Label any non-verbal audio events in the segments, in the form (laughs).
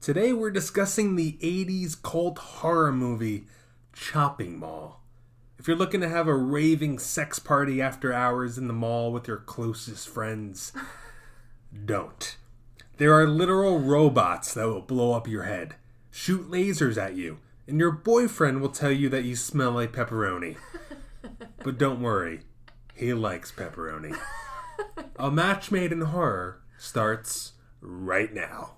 Today we're discussing the 80s cult horror movie Chopping Mall. If you're looking to have a raving sex party after hours in the mall with your closest friends, don't. There are literal robots that will blow up your head, shoot lasers at you, and your boyfriend will tell you that you smell like pepperoni. (laughs) but don't worry, he likes pepperoni. (laughs) A match made in horror starts right now.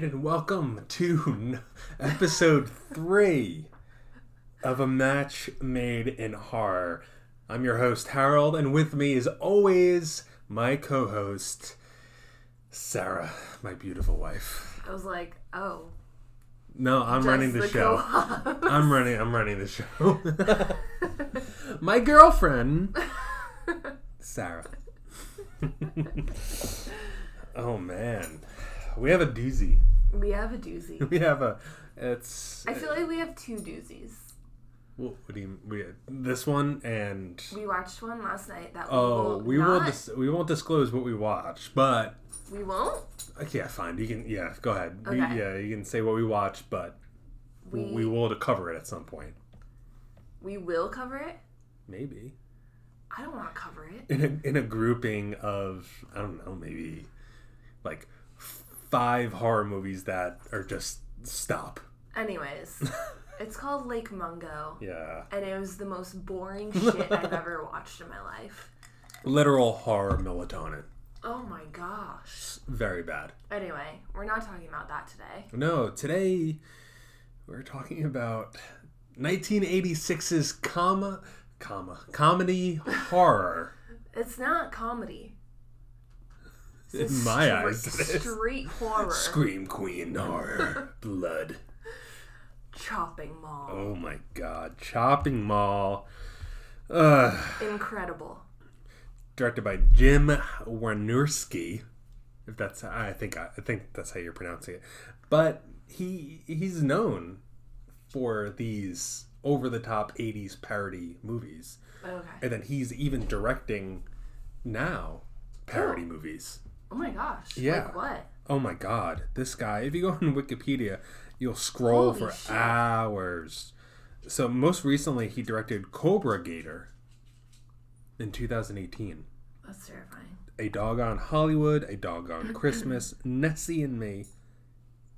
Right, and welcome to episode three of A Match Made in Horror. I'm your host, Harold, and with me, as always, my co host, Sarah, my beautiful wife. I was like, oh, No, I'm running the, show. co-host. I'm running. I'm running the show. (laughs) my girlfriend, Sarah. (laughs) oh man, we have a doozy. We have a doozy. (laughs) We have a. It's. I feel like we have two doozies. What, what do you? We this one and. We watched one last night that Oh, we we will will. not, Dis- we won't disclose what we watched, but we won't. yeah, fine. You can. Yeah, go ahead. We, Okay. yeah, you can say what we watched, but we, We we will cover it at some point. we will cover it. Maybe I don't want to cover it. in a in a grouping of I don't know, maybe like five horror movies that are just stop. Anyways, (laughs) it's called Lake Mungo, Yeah, and it was the most boring (laughs) shit I've ever watched in my life. literal horror melatonin. Oh my gosh. Very bad. Anyway, we're not talking about that today. No, today we're talking about 1986's comma comma comedy horror. (laughs) It's not comedy. In my eyes, straight horror. Scream Queen horror, (laughs) blood. Chopping mall. Oh my God, Chopping Mall. Uh, Incredible. directed by Jim Wynorski. If that's I think I think that's how you're pronouncing it. But he he's known for these over the top 80s parody movies. Okay. And then he's even directing now parody movies. Oh my gosh. Yeah. Like what? Oh my god, this guy, if you go (laughs) on Wikipedia, you'll scroll Holy for shit. hours. So most recently he directed Cobra Gator in 2018. That's terrifying. A Doggone Hollywood, A Doggone (clears throat) Christmas, Nessie and Me,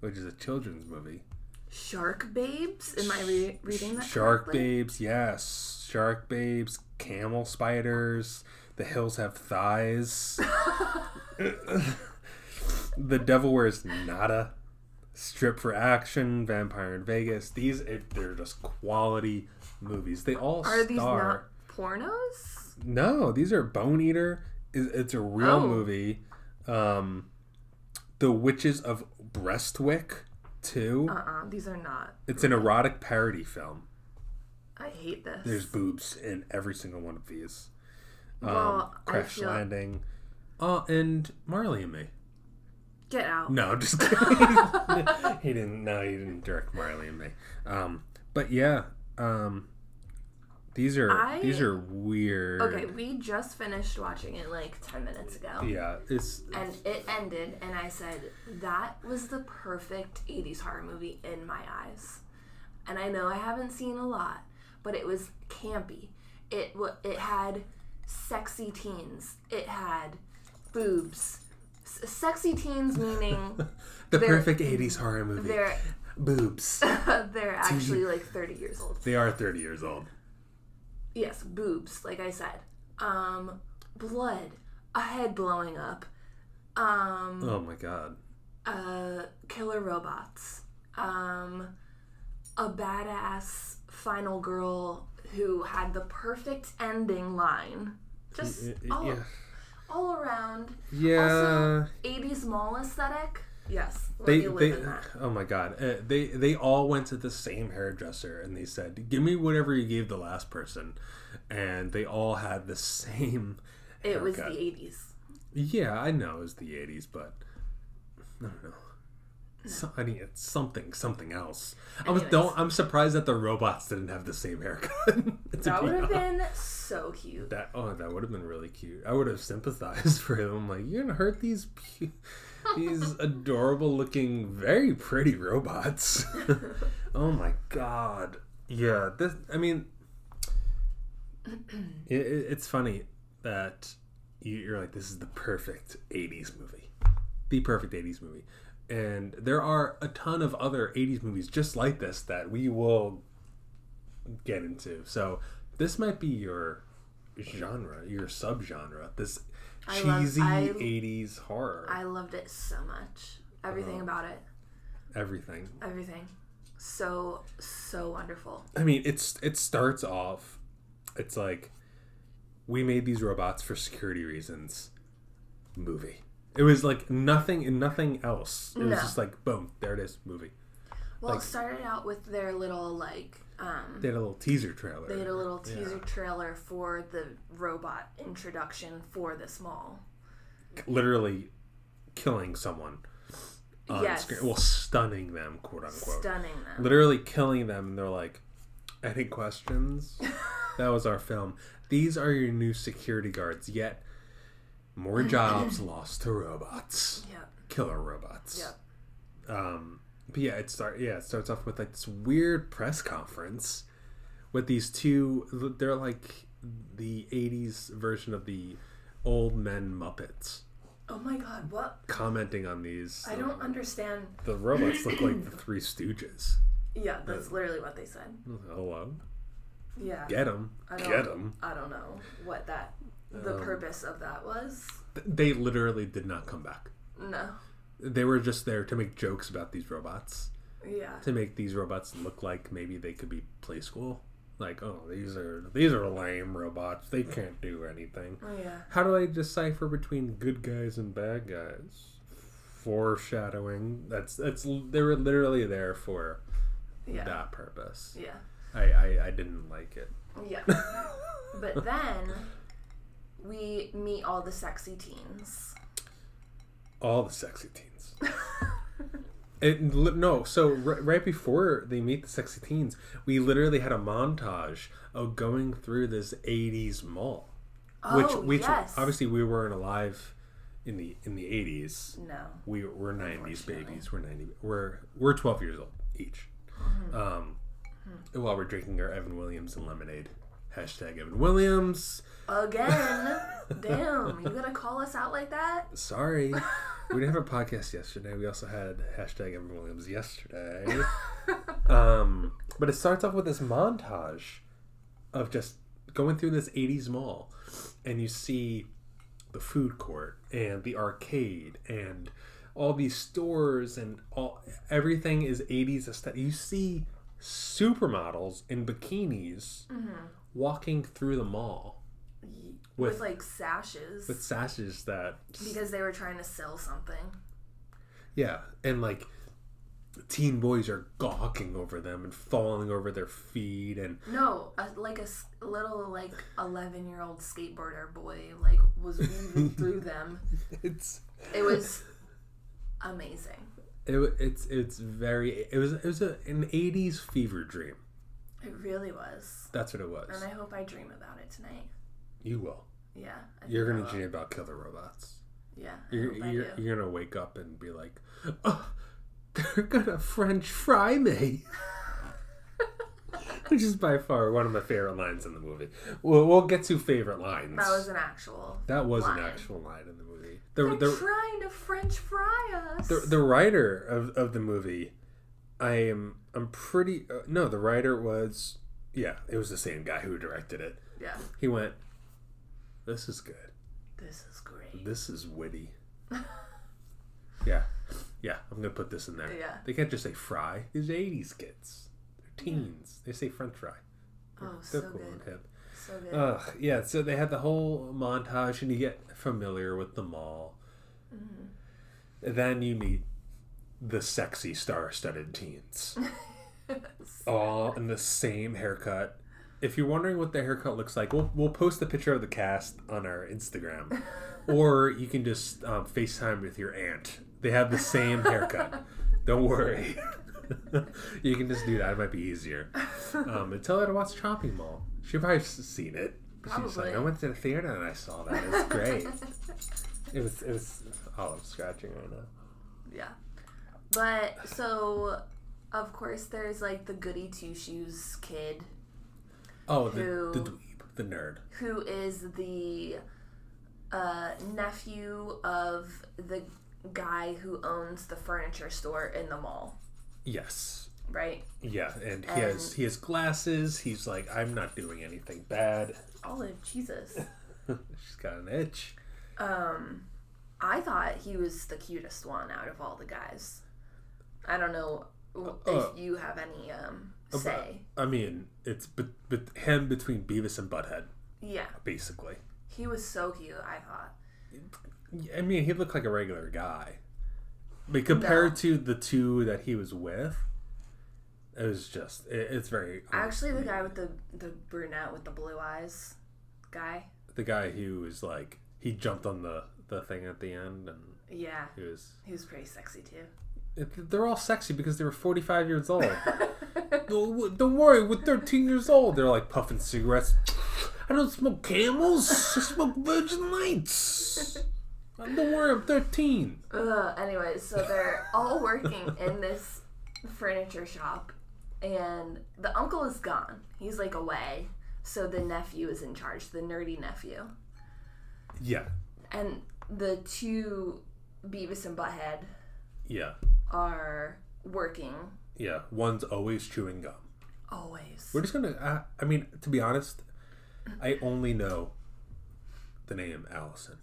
which is a children's movie. Shark Babes? Am I re- reading that Shark correctly? Babes, yes. Shark Babes, Camel Spiders, The Hills Have Thighs. (laughs) (laughs) the Devil Wears Nada, Strip for Action, Vampire in Vegas. These, it, they're just quality movies. They all Are these star. not pornos? No, these are Bone Eater. It's a real Oh. movie. Um, the Witches of Breastwick, too. Uh-uh. These are not. It's an erotic parody film. I hate this. There's boobs in every single one of these. Um, Well, Crash feel- Landing. Oh, and Marley and Me. Get out. No, just (laughs) kidding. (laughs) he didn't. No, he didn't direct Marley and Me. Um, but yeah, um, these are I- these are weird. Okay, we just finished watching it like 10 minutes ago. Yeah, it's And it ended, and I said, that was the perfect 80s horror movie in my eyes. And I know I haven't seen a lot, but it was campy. It it had sexy teens. It had boobs. S- sexy teens meaning (laughs) the perfect '80s horror movie. they're Boobs. (laughs) they're actually like 30 years old. they are 30 years old. Yes, boobs, like I said. Um blood, a head blowing up. Um Oh my god. uh, killer robots, um, a badass final girl who had the perfect ending line. Just all, yeah. All around. Yeah. Also, 80s mall aesthetic. Yes. They they oh my god uh, they they all went to the same hairdresser and they said give me whatever you gave the last person, and they all had the same. It was the 80s. Yeah, I know it was the '80s, but I don't know. So, I mean, it's something, something else. I was don't. I'm surprised that the robots didn't have the same haircut. (laughs) That would have been so cute. That oh, that would have been really cute. I would have sympathized (laughs) for him. I'm like, you're gonna hurt these (laughs) these adorable looking, very pretty robots. oh my god. Yeah. This. I mean, (clears throat) it, it- it's funny that you, you're like, this is the perfect '80s movie, the perfect '80s movie. And there are a ton of other 80s movies just like this that we will get into. So this might be your genre, your subgenre. This I love- cheesy I- 80s horror. I loved it so much. Everything Uh-huh. about it. everything. Everything. So, so wonderful. I mean, it's it starts off it's like we made these robots for security reasons. Movie. It was like nothing and nothing else. It was just like boom, there it is, movie. Well, Like- it started out with their little, like, um, They had a little teaser trailer. they had a little teaser Yeah. trailer for the robot introduction for this mall. literally killing someone on Yes. screen. Well, stunning them, quote unquote. Stunning them. literally killing them. And they're like, any questions? (laughs) that was our film. These are your new security guards. Yet, more (clears throat) jobs lost to robots, Yep. killer robots. Yeah. Um, but yeah, it start yeah it starts off with like this weird press conference with these two. They're like the '80s version of the old men Muppets Oh my god, what? commenting on these. I don't understand. The robots look like the (laughs) Three Stooges. Yeah, that's literally what they said. Hello, Yeah. get them, get them. I don't know what that, the Um, purpose of that was. They literally did not come back. No. They were just there to make jokes about these robots, Yeah. to make these robots look like maybe they could be play school. Like, oh, these are these are lame robots. They can't do anything. Oh, yeah. How do I decipher between good guys and bad guys? Foreshadowing. That's that's they were literally there for Yeah. that purpose. Yeah. I, I I didn't like it. Yeah. (laughs) but then meet all the sexy teens. All the sexy teens. (laughs) It, no, so ri- right before they meet the sexy teens, we literally had a montage of going through this '80s mall, which Oh, which yes. obviously we weren't alive in the in the '80s. No. We we're '90s babies. We're '90. We're we're 12 years old each. Mm-hmm. Um, while we're drinking our Evan Williams and lemonade. Hashtag Evan Williams. Again. (laughs) Damn, you gonna call us out like that? Sorry. we didn't have a (laughs) podcast yesterday. We also had hashtag Evan Williams yesterday. (laughs) um, but it starts off with this montage of just going through this 80s mall. And you see the food court and the arcade and all these stores and all everything is 80s aesthetic. You see supermodels in bikinis walking through the mall With, with like sashes. with sashes that because they were trying to sell something. Yeah, and like teen boys are gawking over them and falling over their feet, and No, a, like a little like eleven year old skateboarder boy like was weaving (laughs) through them. it's It was amazing. it, it's it's very it was it was a, an '80s fever dream. It really was. That's what it was. And I hope I dream about it tonight. You will. Yeah. You're gonna dream about killer robots. Yeah. You're you're, you're gonna wake up and be like, oh, they're gonna French fry me. (laughs) Which is by far one of my favorite lines in the movie. We'll, we'll get to favorite lines. That was an actual. That was line. an actual line in the movie. The, They're the, trying to French fry us. the, the writer of, of the movie, I am I'm pretty uh, no the writer was yeah it was the same guy who directed it. yeah. He went, this is good. This is great. This is witty. (laughs) yeah, yeah. I'm gonna put this in there. Yeah. They can't just say fry. These are '80s kids. They're teens. They say French fry. Oh, They're so cool good. and hip. So good. Ugh, yeah. So they had the whole montage, and you get familiar with the mall. Mm-hmm. Then you meet the sexy star-studded teens, (laughs) all in the same haircut. If you're wondering what the haircut looks like, we'll we'll post the picture of the cast on our Instagram, (laughs) or you can just um, FaceTime with your aunt. They have the same haircut. (laughs) Don't worry. (laughs) you can just do that. It might be easier. Um, and tell her to watch Chopping Mall. She probably seen it. She's like. I went to the theater and I saw that. It's great. it was. It was. Oh, I'm scratching right now. Yeah. But so of course there's like the goody two shoes kid Oh, the Who- the dweeb, the nerd. who is the uh, nephew of the guy who owns the furniture store in the mall, Yes. right? Yeah, and he has he has glasses. He's like, I'm not doing anything bad. Olive, Jesus. (laughs) She's got an itch. Um, I thought he was the cutest one out of all the guys. I don't know Uh, if you have any um say. I mean, it's but but him between Beavis and Butthead, Yeah, basically. he was so cute. I thought. I mean, he looked like a regular guy, but compared No. to the two that he was with, it was just it, it's very Actually, the guy with the the brunette with the blue eyes, guy. the guy who was like he jumped on the the thing at the end and Yeah, he was he was pretty sexy too. It, they're all sexy because they were 45 years old. (laughs) Don't, don't worry we're 13 years old they're like puffing cigarettes. I don't smoke camels. I smoke virgin lights. Don't worry i'm 13 Ugh, anyway, so they're all working in this furniture shop, and the uncle is gone. He's like away, so the nephew is in charge, the nerdy nephew. yeah. And the two Beavis and Butthead yeah. are working. Yeah one's always chewing gum. Always. we're just gonna uh, i mean to be honest i only know the name allison.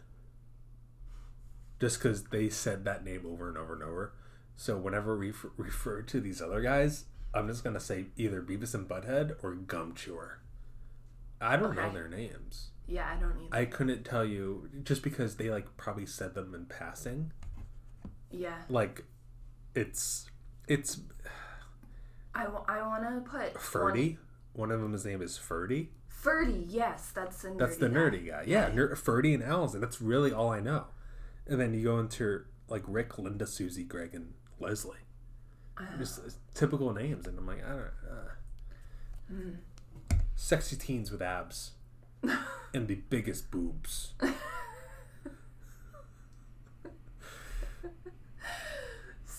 Just because they said that name over and over and over. So whenever we f- refer to these other guys i'm just gonna say either beavis and butthead or gum chewer. I don't know their names. Yeah, I don't either. i couldn't tell you just because they like probably said them in passing yeah, like it's it's I, w- I want to put ferdy one of them his name is ferdy Ferdy, yes, that's the nerdy That's the guy. nerdy guy. Yeah, ner- Ferdy and Allison. That's really all I know. And then you go into like Rick, Linda, Susie, Greg, and Leslie. Just uh, typical names, and I'm like, I don't. Uh. Sexy teens with abs (laughs) and the biggest boobs. (laughs)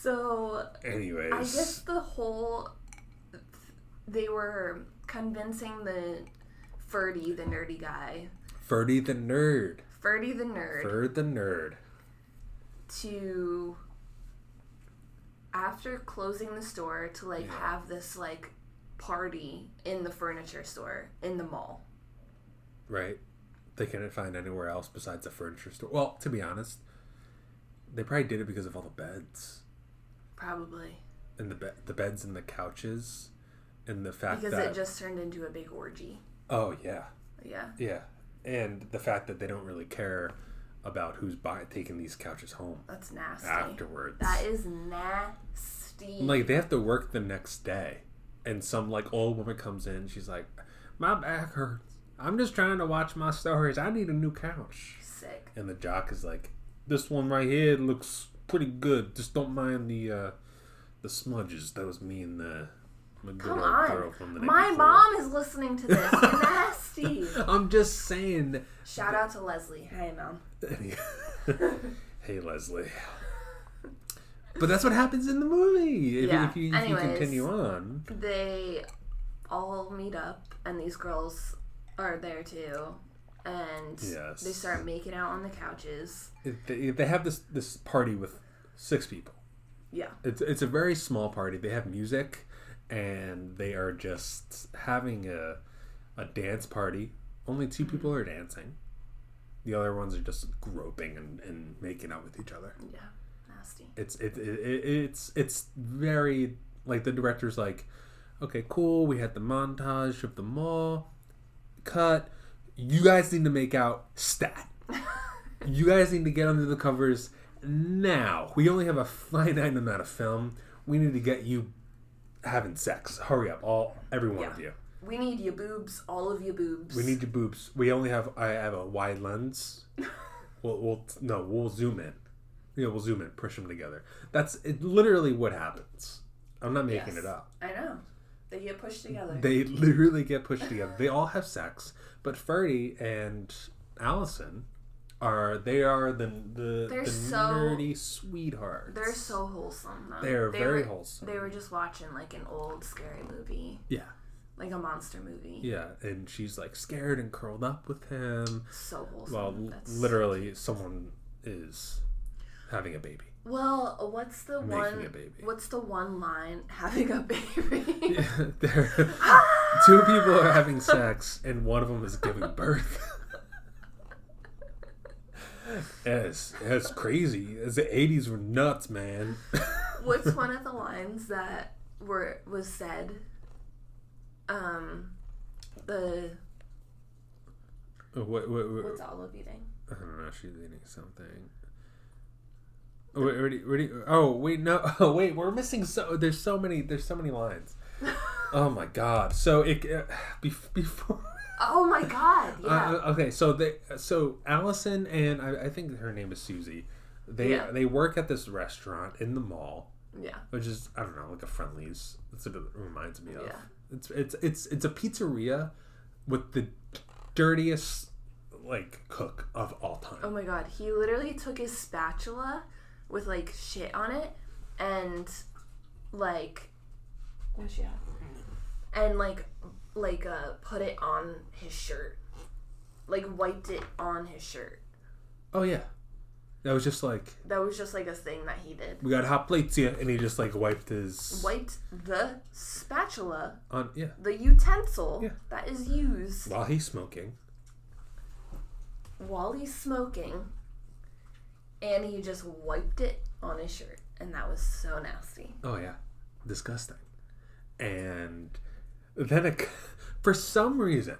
So Anyways, I guess the whole they were convincing the Ferdy, the nerdy guy, Ferdy the nerd. Ferdy the nerd, Ferd the nerd. to after closing the store to like Yeah. have this like party in the furniture store in the mall. Right? They couldn't find anywhere else besides the furniture store. Well, to be honest, they probably did it because of all the beds. Probably and the be- the beds and the couches and the fact because that it just turned into a big orgy. oh yeah Yeah. yeah and the fact that they don't really care about who's buy- taking these couches home That's nasty. afterwards That is nasty. like they have to work the next day and some like old woman comes in she's like my back hurts i'm just trying to watch my stories i need a new couch sick. and the jock is like this one right here looks pretty good just don't mind the uh the smudges that was me and the my good Come old girl on. from the night My before. mom is listening to this. (laughs) Nasty. I'm just saying. Shout out to Leslie. Hey, mom. (laughs) hey, Leslie. But that's what happens in the movie. If, Yeah. if, you, if you Anyways. continue on. They all meet up, and these girls are there too. And Yes. they start making out on the couches. It- They, they have this, this party with six people. Yeah. It's, it's a very small party. They have music and they are just having a, a dance party. Only two people are dancing. The other ones are just groping and, and making out with each other. Yeah. Nasty. it's it, it, it it's it's very like the director's like okay cool we had the montage of the mall cut you guys need to make out stat you guys need to get under the covers now we only have a finite amount of film. We need to get you having sex. Hurry up, all every one of you. We need your boobs, all of your boobs. We need your boobs. We only have. I have a wide lens. (laughs) we'll, we'll no. We'll zoom in. Yeah, we'll zoom in. Push them together. That's it, literally what happens. I'm not making Yes. it up. I know. They get pushed together. They literally get pushed together. They all have sex, but Ferdy and Allison are they are the the, They're the so- nerdy sweethearts. They're so wholesome though. They are very were, wholesome. They were just watching like an old scary movie, yeah like a monster movie. yeah, and she's like scared and curled up with him. So wholesome. Well, That's... literally, someone is having a baby. Well, uh, what's the Making one? a baby. What's the one line? (laughs) Having a baby. (laughs) There, ah! two people are having sex, and one of them is giving birth. (laughs) Yes, it's crazy. As the '80s were nuts, man. What's one of the lines that were was said? Um, the uh, what, what, what, what's Olive eating? I don't know. She's eating something. Oh, wait, where do you- where do you- oh wait, no. (laughs) Oh, wait, we're missing so. There's so many. There's so many lines. (laughs) Oh my god. So it uh, (sighs) bef- before. Oh my (laughs) god! Yeah. Uh, okay, so they so Allison and I, I think her name is Susie. They Yeah. they work at this restaurant in the mall, yeah. which is I don't know like a Friendly's. That's what it reminds me of. Yeah. It's it's it's it's a pizzeria with the dirtiest like cook of all time. Oh my god, he literally took his spatula with like shit on it and like what's she have? And like like uh put it on his shirt. Like wiped it on his shirt. Oh yeah, that was just like That was just like a thing that he did. we got hot plates here, and he just like wiped his Wiped the spatula, on yeah the utensil Yeah. that is used while he's smoking. while he's smoking and he just wiped it on his shirt and that was so nasty. Oh yeah, disgusting. And then it, (laughs) for some reason,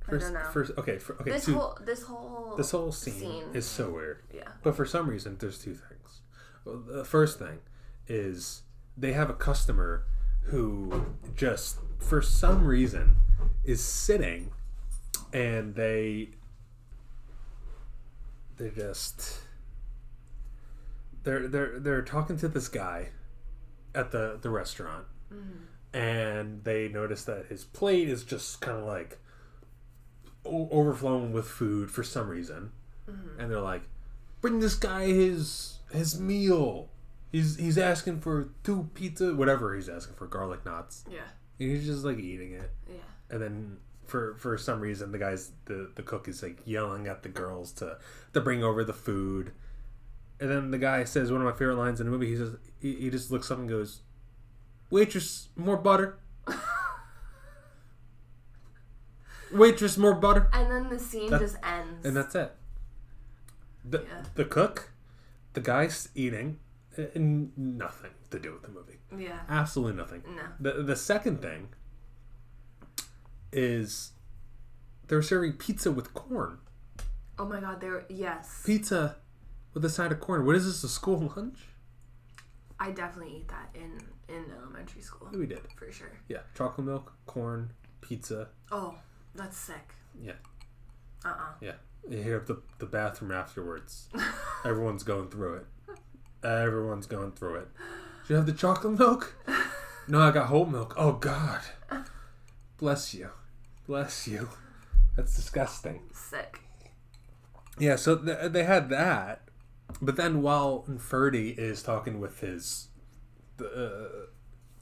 for, don't know. for okay, for, okay, This whole this whole this whole scene, scene. is so weird. yeah. But for some reason, there's two things. Well, the first thing is they have a customer who just, for some reason, is sitting, and they, they just, they're they're they're talking to this guy, at the the restaurant, mm-hmm. and they notice that his plate is just kind of like o- overflowing with food for some reason, mm-hmm. and they're like, "Bring this guy his his meal. He's he's asking for two pizza, whatever he's asking for, garlic knots. Yeah. And he's just like eating it, Yeah. and then for for some reason the guys the the cook is like yelling at the girls to to bring over the food, and then the guy says one of my favorite lines in the movie. He says he, he just looks up and goes, "Waitress, more butter." (laughs) Waitress, more butter. And then the scene That- just ends. and that's it. The Yeah. the cook, the guy's eating, eh, and nothing to do with the movie. yeah. Absolutely nothing. No. The the second thing is they're serving pizza with corn. Oh my god, there yes. Pizza with a side of corn. What is this? A school (laughs) lunch? I definitely eat that in in elementary school. We did. For sure. Yeah, chocolate milk, corn, pizza. Oh, that's sick. Yeah, Uh-uh. yeah. You hear the the bathroom afterwards. (laughs) Everyone's going through it. Everyone's going through it. Do you have the chocolate milk? No, I got whole milk. Oh God. Bless you. Bless you. That's disgusting. Sick. Yeah, so th- they had that, but then while Ferdy is talking with his the uh,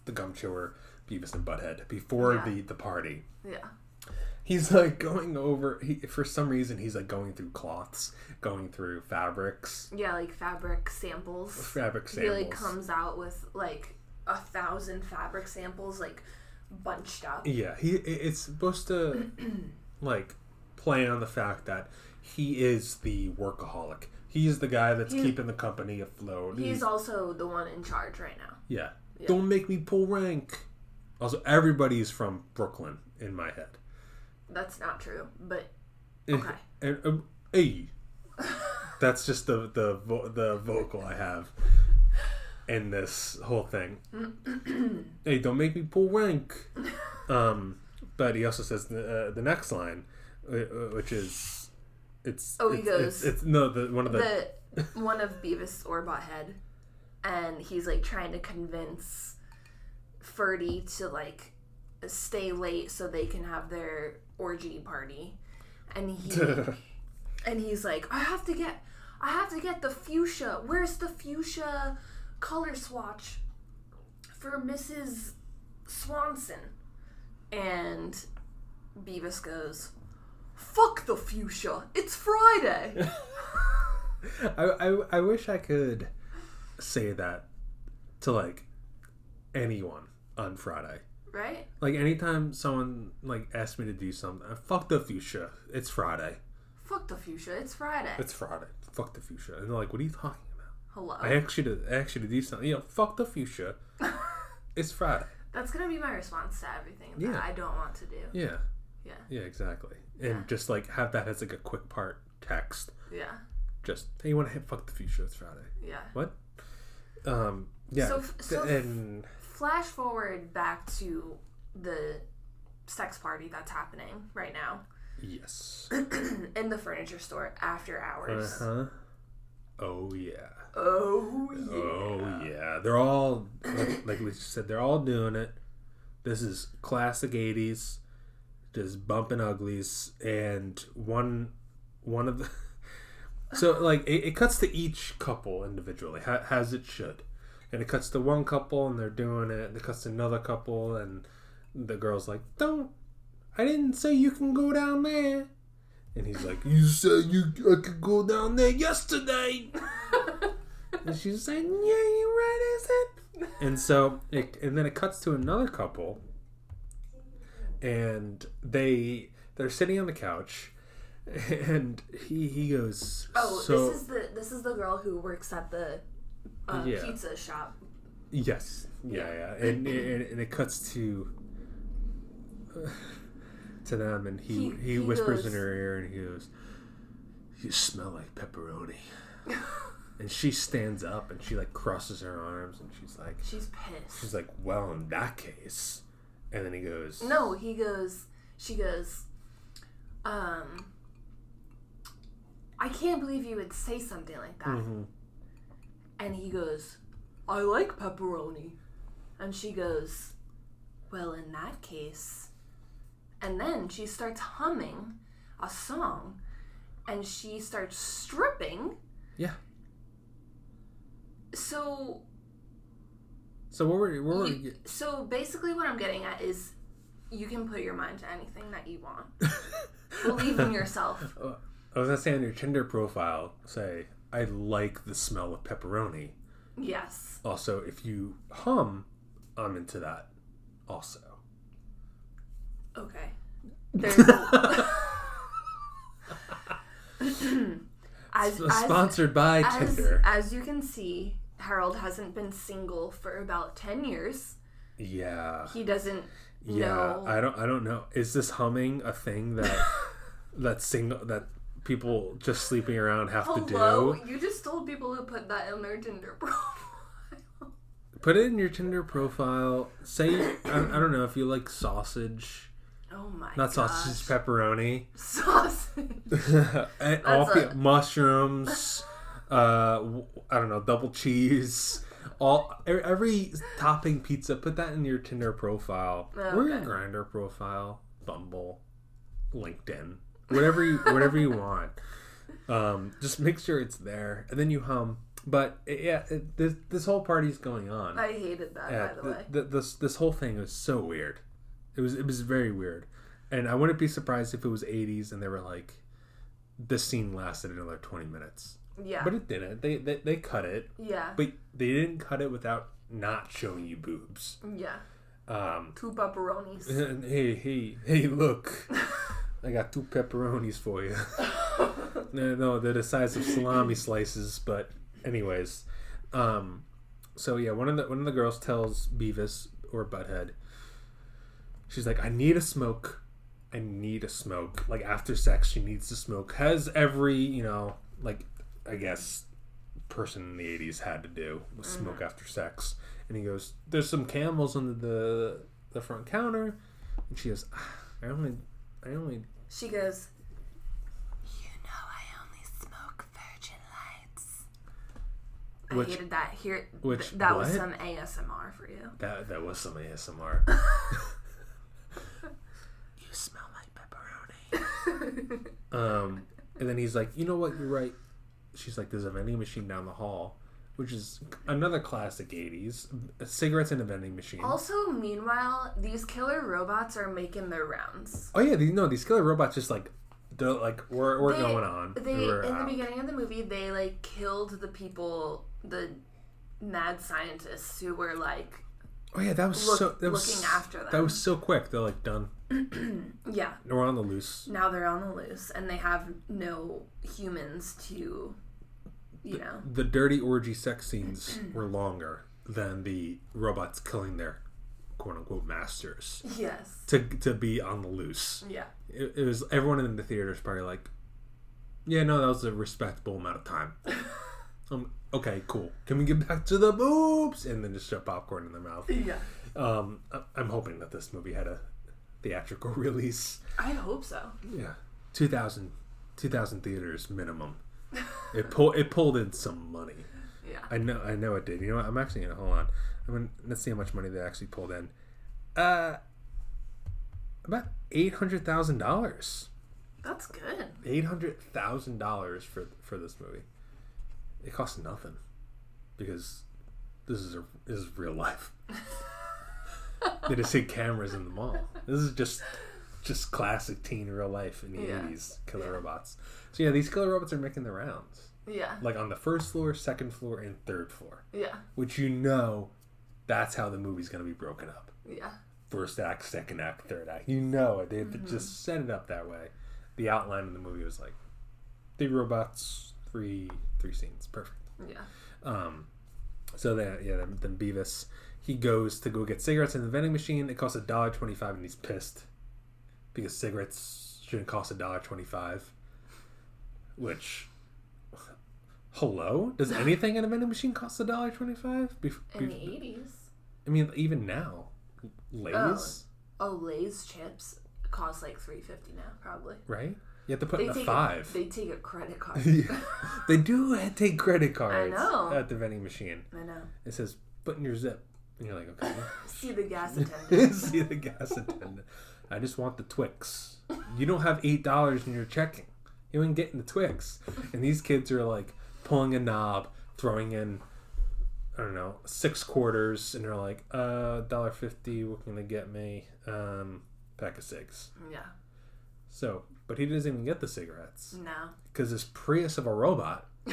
the gum chewer Beavis and Butthead before Yeah. the the party, Yeah. he's like going over. He for some reason he's like going through cloths, going through fabrics, Yeah, like fabric samples. fabric samples. He like comes out with like a thousand fabric samples like bunched up. Yeah, he it's supposed to (clears throat) like play on the fact that he is the workaholic. He's the guy that's He- keeping the company afloat. He's also the one in charge right now. Yeah. Don't make me pull rank. Also, everybody's from Brooklyn in my head. That's not true, but Okay. And, um, hey, (laughs) That's just the the vo- the vocal I have in this whole thing. (clears throat) hey, don't make me pull rank. Um, but he also says the, uh, the next line, uh, uh, which is it's Oh, he goes, it's, it's no the one of the, the one of Beavis or Butthead, and he's like trying to convince Ferdy to like stay late so they can have their orgy party, and he (laughs) and he's like, I have to get, I have to get the fuchsia. Where's the fuchsia color swatch for Mrs. Swanson? And Beavis goes, Fuck the fuchsia. It's Friday. (laughs) I, I I wish I could say that to like anyone on Friday. right? Like anytime someone like asks me to do something, uh, fuck the fuchsia. It's Friday. Fuck the fuchsia. It's Friday. It's Friday. Fuck the fuchsia. And they're like, what are you talking about? Hello. I asked you to I asked you to do something. You know, fuck the fuchsia. (laughs) it's Friday. That's gonna be my response to everything that Yeah. I don't want to do. Yeah. Yeah. Yeah, exactly. And Yeah. just like have that as like a quick part text. Yeah. Just hey, you want to hit fuck the fuchsia? It's Friday. Yeah. What? Um. Yeah. So- so- and Flash forward back to the sex party that's happening right now yes. (clears throat) in the furniture store after hours. Uh huh. Oh yeah. Oh yeah. Oh yeah. They're all like, like we said. They're all doing it. This is classic '80s, just bumping uglies, and one one of the. (laughs) So like it, it cuts to each couple individually, ha- as it should, and it cuts to one couple and they're doing it. And it cuts to another couple and the girl's like, "Don't, I didn't say you can go down there." And he's like, "You said you I could go down there yesterday." (laughs) And she's saying, "Yeah, you're right, is it?" And so, it, and then it cuts to another couple, and they they're sitting on the couch, (laughs) and he he goes, Oh, so this is the this is the girl who works at the uh, Yeah. pizza shop. yes, yeah, yeah, and, and and it cuts to (sighs) to them, and he He- he, he whispers goes- in her ear, and he goes, "You smell like pepperoni." (laughs) And she stands up and she like crosses her arms and she's like, She's pissed. She's like, well, in that case. And then he goes, No, he goes. She goes. Um. I can't believe you would say something like that. "Mhm." And he goes, I like pepperoni. And she goes, Well, in that case. And then she starts humming a song and she starts stripping. Yeah. So, So what were, what were you, so basically, what I'm getting at is you can put your mind to anything that you want. (laughs) Believe in yourself. (laughs) Oh, I was gonna say on your Tinder profile, say, I like the smell of pepperoni. Yes. Also, if you hum, I'm into that. Also. Okay. There's a, (laughs) as, as, Sponsored by as, Tinder. as you can see, Harold hasn't been single for about 10 years. Yeah. He doesn't Yeah. know. I don't I don't know. Is this humming a thing that (laughs) that single that people just sleeping around have Hello? to do? You just told people to put that in their Tinder (laughs) profile. Put it in your Tinder profile. Say I, I don't know if you like sausage, Oh my not gosh. sausage, pepperoni. Sausage. (laughs) And all a- mushrooms. Uh, I don't know, double cheese. All every topping pizza. Put that in your Tinder profile or your Grindr profile, Bumble, LinkedIn, whatever you whatever you want. Um, just make sure it's there, and then you hum. But it, yeah, it, this this whole party's going on. I hated that, Yeah, by the th- way. th- this this whole thing was so weird. It was it was very weird, and I wouldn't be surprised if it was '80s and they were like, this scene lasted another 20 minutes, Yeah. but it didn't. They they, they cut it, yeah. but they didn't cut it without not showing you boobs. yeah. Um, Two pepperonis. (laughs) hey hey hey, look, (laughs) I got two pepperonis for you. (laughs) no, no, they're the size of salami slices, but anyways, um, so yeah, one of the one of the girls tells Beavis or Butthead, she's like, "I need a smoke, I need a smoke." Like after sex, she needs to smoke. Has every you know like I guess person in the 80s had to do was smoke after sex. And he goes, "There's some camels under the the front counter." And she goes, "Ah, "I only I only She goes, You know, I only smoke Virgin Lights. I hated that. Here, which- th- that was some ASMR for you. that that was some ASMR." (laughs) you smell like pepperoni. (laughs) Um, and then he's like, you know what? You're right. She's like, there's a vending machine down the hall, which is another classic '80s. Cigarettes in a vending machine. Also, meanwhile, these killer robots are making their rounds. oh yeah, these, no, these killer robots just like, they're like, we're, we're They- going on. They We're in out. the um, beginning of the movie, they like killed the people, the mad scientists who were like, Oh yeah, that was look- so. That was, looking after That was so quick. They're like done. (clears throat) yeah. We're on the loose. Now they're on the loose, and they have no humans to, you know. The dirty orgy sex scenes (clears throat) were longer than the robots killing their quote unquote masters Yes. to to be on the loose. Yeah. It, it was everyone in the theater is probably like, yeah, no, that was a respectable amount of time. (laughs) um, okay, cool. Can we get back to the boobs? And then just shove popcorn in their mouth. Yeah. Um, I'm hoping that this movie had a theatrical (laughs) release. I hope so. Yeah, 2000, 2000 theaters minimum. It pulled it pulled in some money. Yeah. I know I know it did. You know what? I'm actually gonna hold on. I'm gonna let's see how much money they actually pulled in. Uh, about eight hundred thousand dollars. That's good. Eight hundred thousand dollars for for this movie. It costs nothing because this is a this is real life. (laughs) they just hid cameras in the mall. This is just just classic teen real life in the Yeah. eighties killer robots. So yeah, these killer robots are making the rounds, Yeah. like on the first floor, second floor, and third floor, Yeah. which you know that's how the movie's gonna be broken up. Yeah. First act, second act, third act. You know it. They they just set it up that way. The outline of the movie was like three robots, three three scenes, perfect. Yeah. Um, so then, yeah, then, then Beavis he goes to go get cigarettes in the vending machine. It costs a dollar twenty five, and he's pissed because cigarettes shouldn't cost a dollar twenty five. Which, hello, does anything in a vending machine cost a dollar twenty five? In the eighties. I mean, even now, Lay's oh. oh, Lay's chips cost like three fifty now, probably. right? You have to put They in a five. A, they take a credit card. (laughs) yeah. (laughs) they do take credit cards I know. at the vending machine. I know. It says put in your zip, and you're like, okay. (laughs) See the gas attendant. See the gas attendant. I just want the Twix. You don't have eight dollars in your checking. You ain't getting the Twix. And these kids are like pulling a knob, throwing in, I don't know, six quarters, and they're like, uh, dollar fifty. What can they get me? Um, pack of cigs. yeah. So, but he doesn't even get the cigarettes No. because this Prius of a robot (laughs)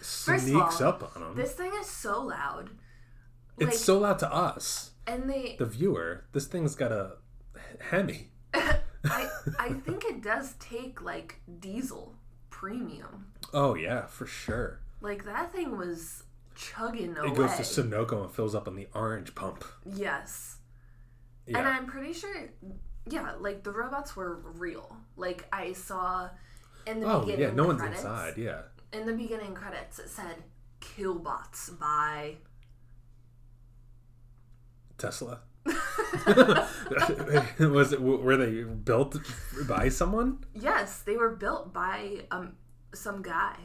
sneaks all, up on him. This thing is so loud. it's so loud to us, And they the viewer. This thing's got a Hemi. I I think it does take like diesel premium. Oh yeah, for sure. Like that thing was chugging away. It goes to Sunoco and fills up on the orange pump. yes. Yeah. And I'm pretty sure yeah, like the robots were real. Like I saw in the oh beginning yeah, no one's credits, inside. Yeah. In the beginning credits it said Killbots by Tesla. (laughs) was it? Were they built by someone? Yes, they were built by um some guy.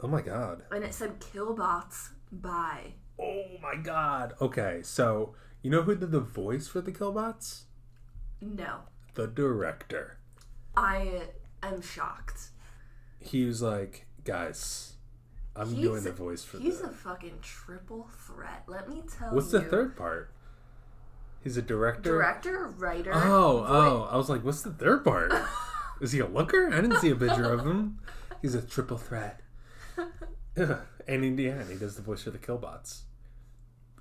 Oh my god. And it said Killbots by Oh my god. Okay, so you know who did the voice for the Killbots? No. The director. I am shocked. He was like, guys, I'm He's- doing the voice for He's the. a fucking triple threat. Let me tell What's you. What's the third part? He's a director. Director, writer. Oh, voi- oh! I was like, what's the third part? (laughs) Is he a looker? I didn't see a picture of him. He's a triple threat. (laughs) And in the end, he does the voice for the Killbots.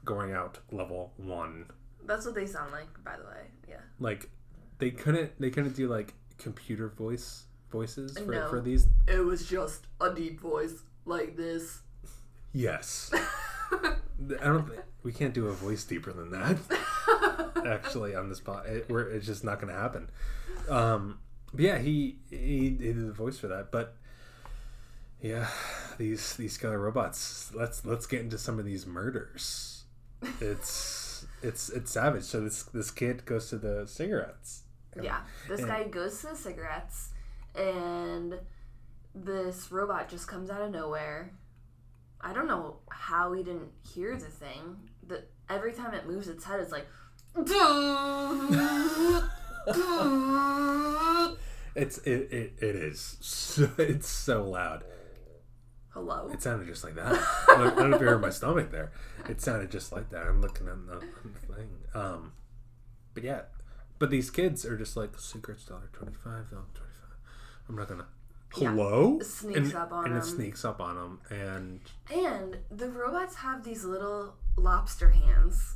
Going out level one. That's what they sound like, by the way. Yeah. Like, they couldn't. They couldn't do like computer voice voices for, No. for these. It was just a deep voice like this. Yes. (laughs) I don't. Think, we can't do a voice deeper than that. Actually, on this spot, it, we're, it's just not going to happen. Um, but yeah, he, he he did the voice for that, but Yeah, these these killer robots. Let's let's get into some of these murders. It's it's it's savage. So this this kid goes to the cigarettes. Yeah, this guy goes to the cigarettes, and this robot just comes out of nowhere. I don't know how he didn't hear the thing. The every time it moves its head, it's like. It's it it, it is so, it's so loud. Hello. It sounded just like that. I don't I don't know if you heard my stomach there. It sounded just like that. I'm looking at the, thing. Um, but yeah, but these kids are just like secrets dollar twenty five dollar twenty five. I'm not gonna. Yeah. Hello. Sneaks and, up on and it sneaks up on them, and And the robots have these little lobster hands.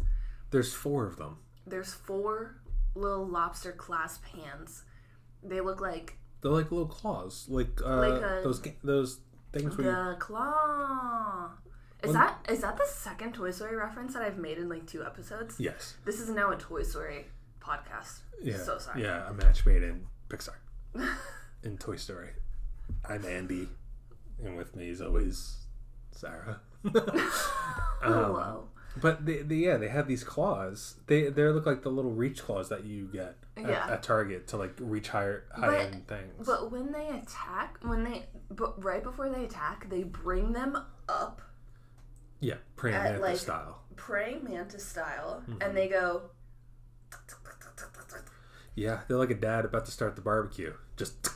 there's four of them. There's four little lobster clasp hands. They look like They're like little claws, like uh, Like a- those those things where you, the claw. Is that is that the second Toy Story reference that I've made in like two episodes? yes, This is now a Toy Story podcast. yeah, So sorry. yeah, a match made in Pixar, (laughs) in Toy Story. I'm Andy, and with me is always Sarah. (laughs) (laughs) Um, Hello. But they, they, yeah, they have these claws. They they look like the little reach claws that you get at, Yeah. at Target to like reach higher high But- end things. But when they attack, when they but right before they attack, they bring them up yeah, praying mantis like- style. praying mantis style, Mm-hmm. and they go. Yeah, they're like a dad about to start the barbecue, just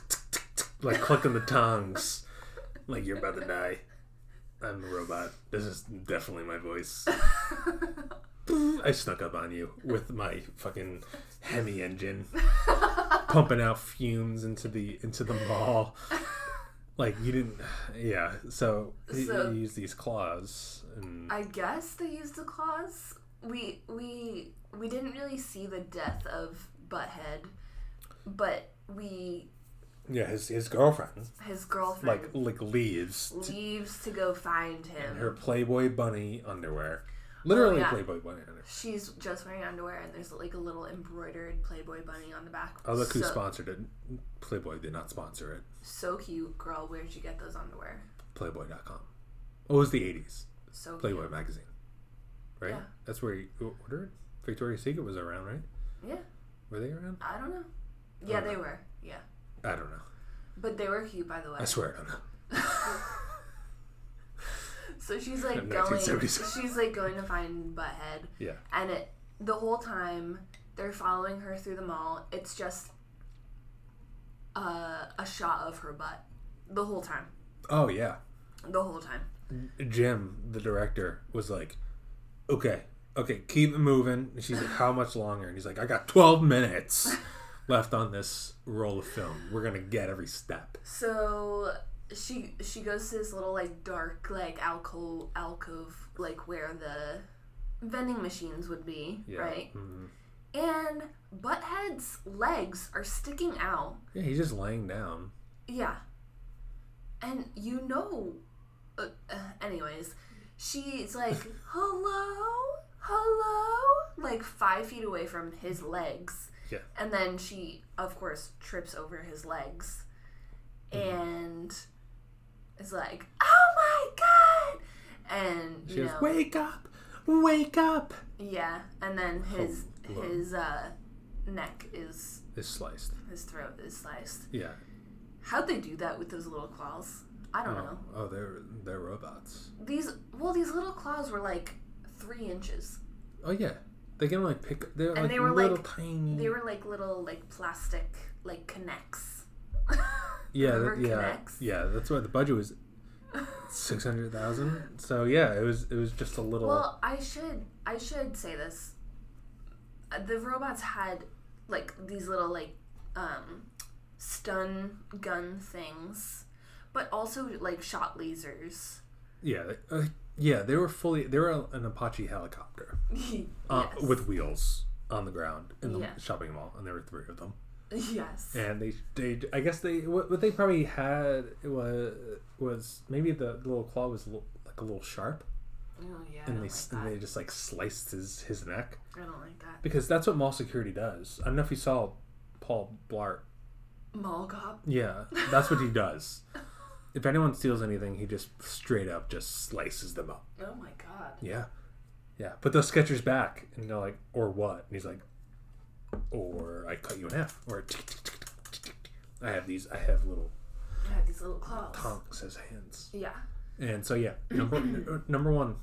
like clicking the tongues, (laughs) like you're about to die. I'm a robot. This is definitely my voice. (laughs) I snuck up on you with my fucking Hemi engine, pumping out fumes into the into the mall. Like you didn't, yeah. So, you- So- you use these claws, and I guess they used the claws. We we we didn't really see the death of Butthead, but we yeah, his his girlfriend his girlfriend like like leaves leaves to go find him. her Playboy bunny underwear, literally Oh, yeah. Playboy bunny underwear. She's just wearing underwear, and there's like a little embroidered Playboy bunny on the back. Oh, look who sponsored it. Playboy did not sponsor it. So cute, girl. Where'd you get those underwear? Playboy.com. Oh, it was the 80s. So Playboy magazine. Right? Yeah. That's where you ordered? Victoria's Secret was around, right? Yeah, Were they around? I don't know. Yeah, they were. Yeah, I don't know. but they were cute, by the way. I swear I don't know. (laughs) So she's like going. She's like going to find Butthead, Yeah. and it the whole time they're following her through the mall. It's just uh, a shot of her butt the whole time. Oh, yeah. The whole time. Jim, the director, was like, okay, okay, keep it moving. And she's like, how much longer? And he's like, I got 12 minutes (laughs) left on this roll of film. We're going to get every step. So she she goes to this little like dark like alcove alcove like where the vending machines would be, Yeah. right? Mhm. And Butthead's legs are sticking out. Yeah, he's just laying down. Yeah. And you know uh, uh, anyways, she's like, (laughs) "Hello? Hello?" like 5 feet away from his legs. Yeah. And then she of course trips over his legs Mm-hmm. and is like, "Oh my god!" And She you goes, know, wake up, wake up. yeah, and then his Hello. his uh neck is Is sliced. his throat is sliced. Yeah. How'd they do that with those little claws? I don't know. Oh, oh, they're they're robots. These well, these little claws were like three inches. Oh yeah, they can like pick. They're And like they were, little like- tiny. They were like little like plastic like K'NEX. (laughs) yeah, that, yeah, K'NEX? yeah. That's why the budget was six hundred thousand. (laughs) So yeah, it was it was just a little. Well, I should I should say this. Uh, The robots had like these little like um stun gun things, but also like shot lasers. yeah, yeah. They were fully. They were an Apache helicopter (laughs) uh, yes. with wheels on the ground in the Yeah. shopping mall, and there were three of them. yes. and they they I guess they what, what they probably had was was maybe the little claw was li- like a little sharp Oh yeah. And they like and they just like sliced his his neck I don't like that. because that's what mall security does. I don't know if you saw Paul Blart. Mall cop. Yeah, that's what he does. (laughs) if anyone steals anything, he just straight up just slices them up. Oh my god. Yeah. Yeah. Put those Skechers back. And they're like, or what? And he's like, or I cut you in half. Or I have these, I have little I have these little claws. tonks as hands. Yeah. And so, yeah, number (clears throat) number one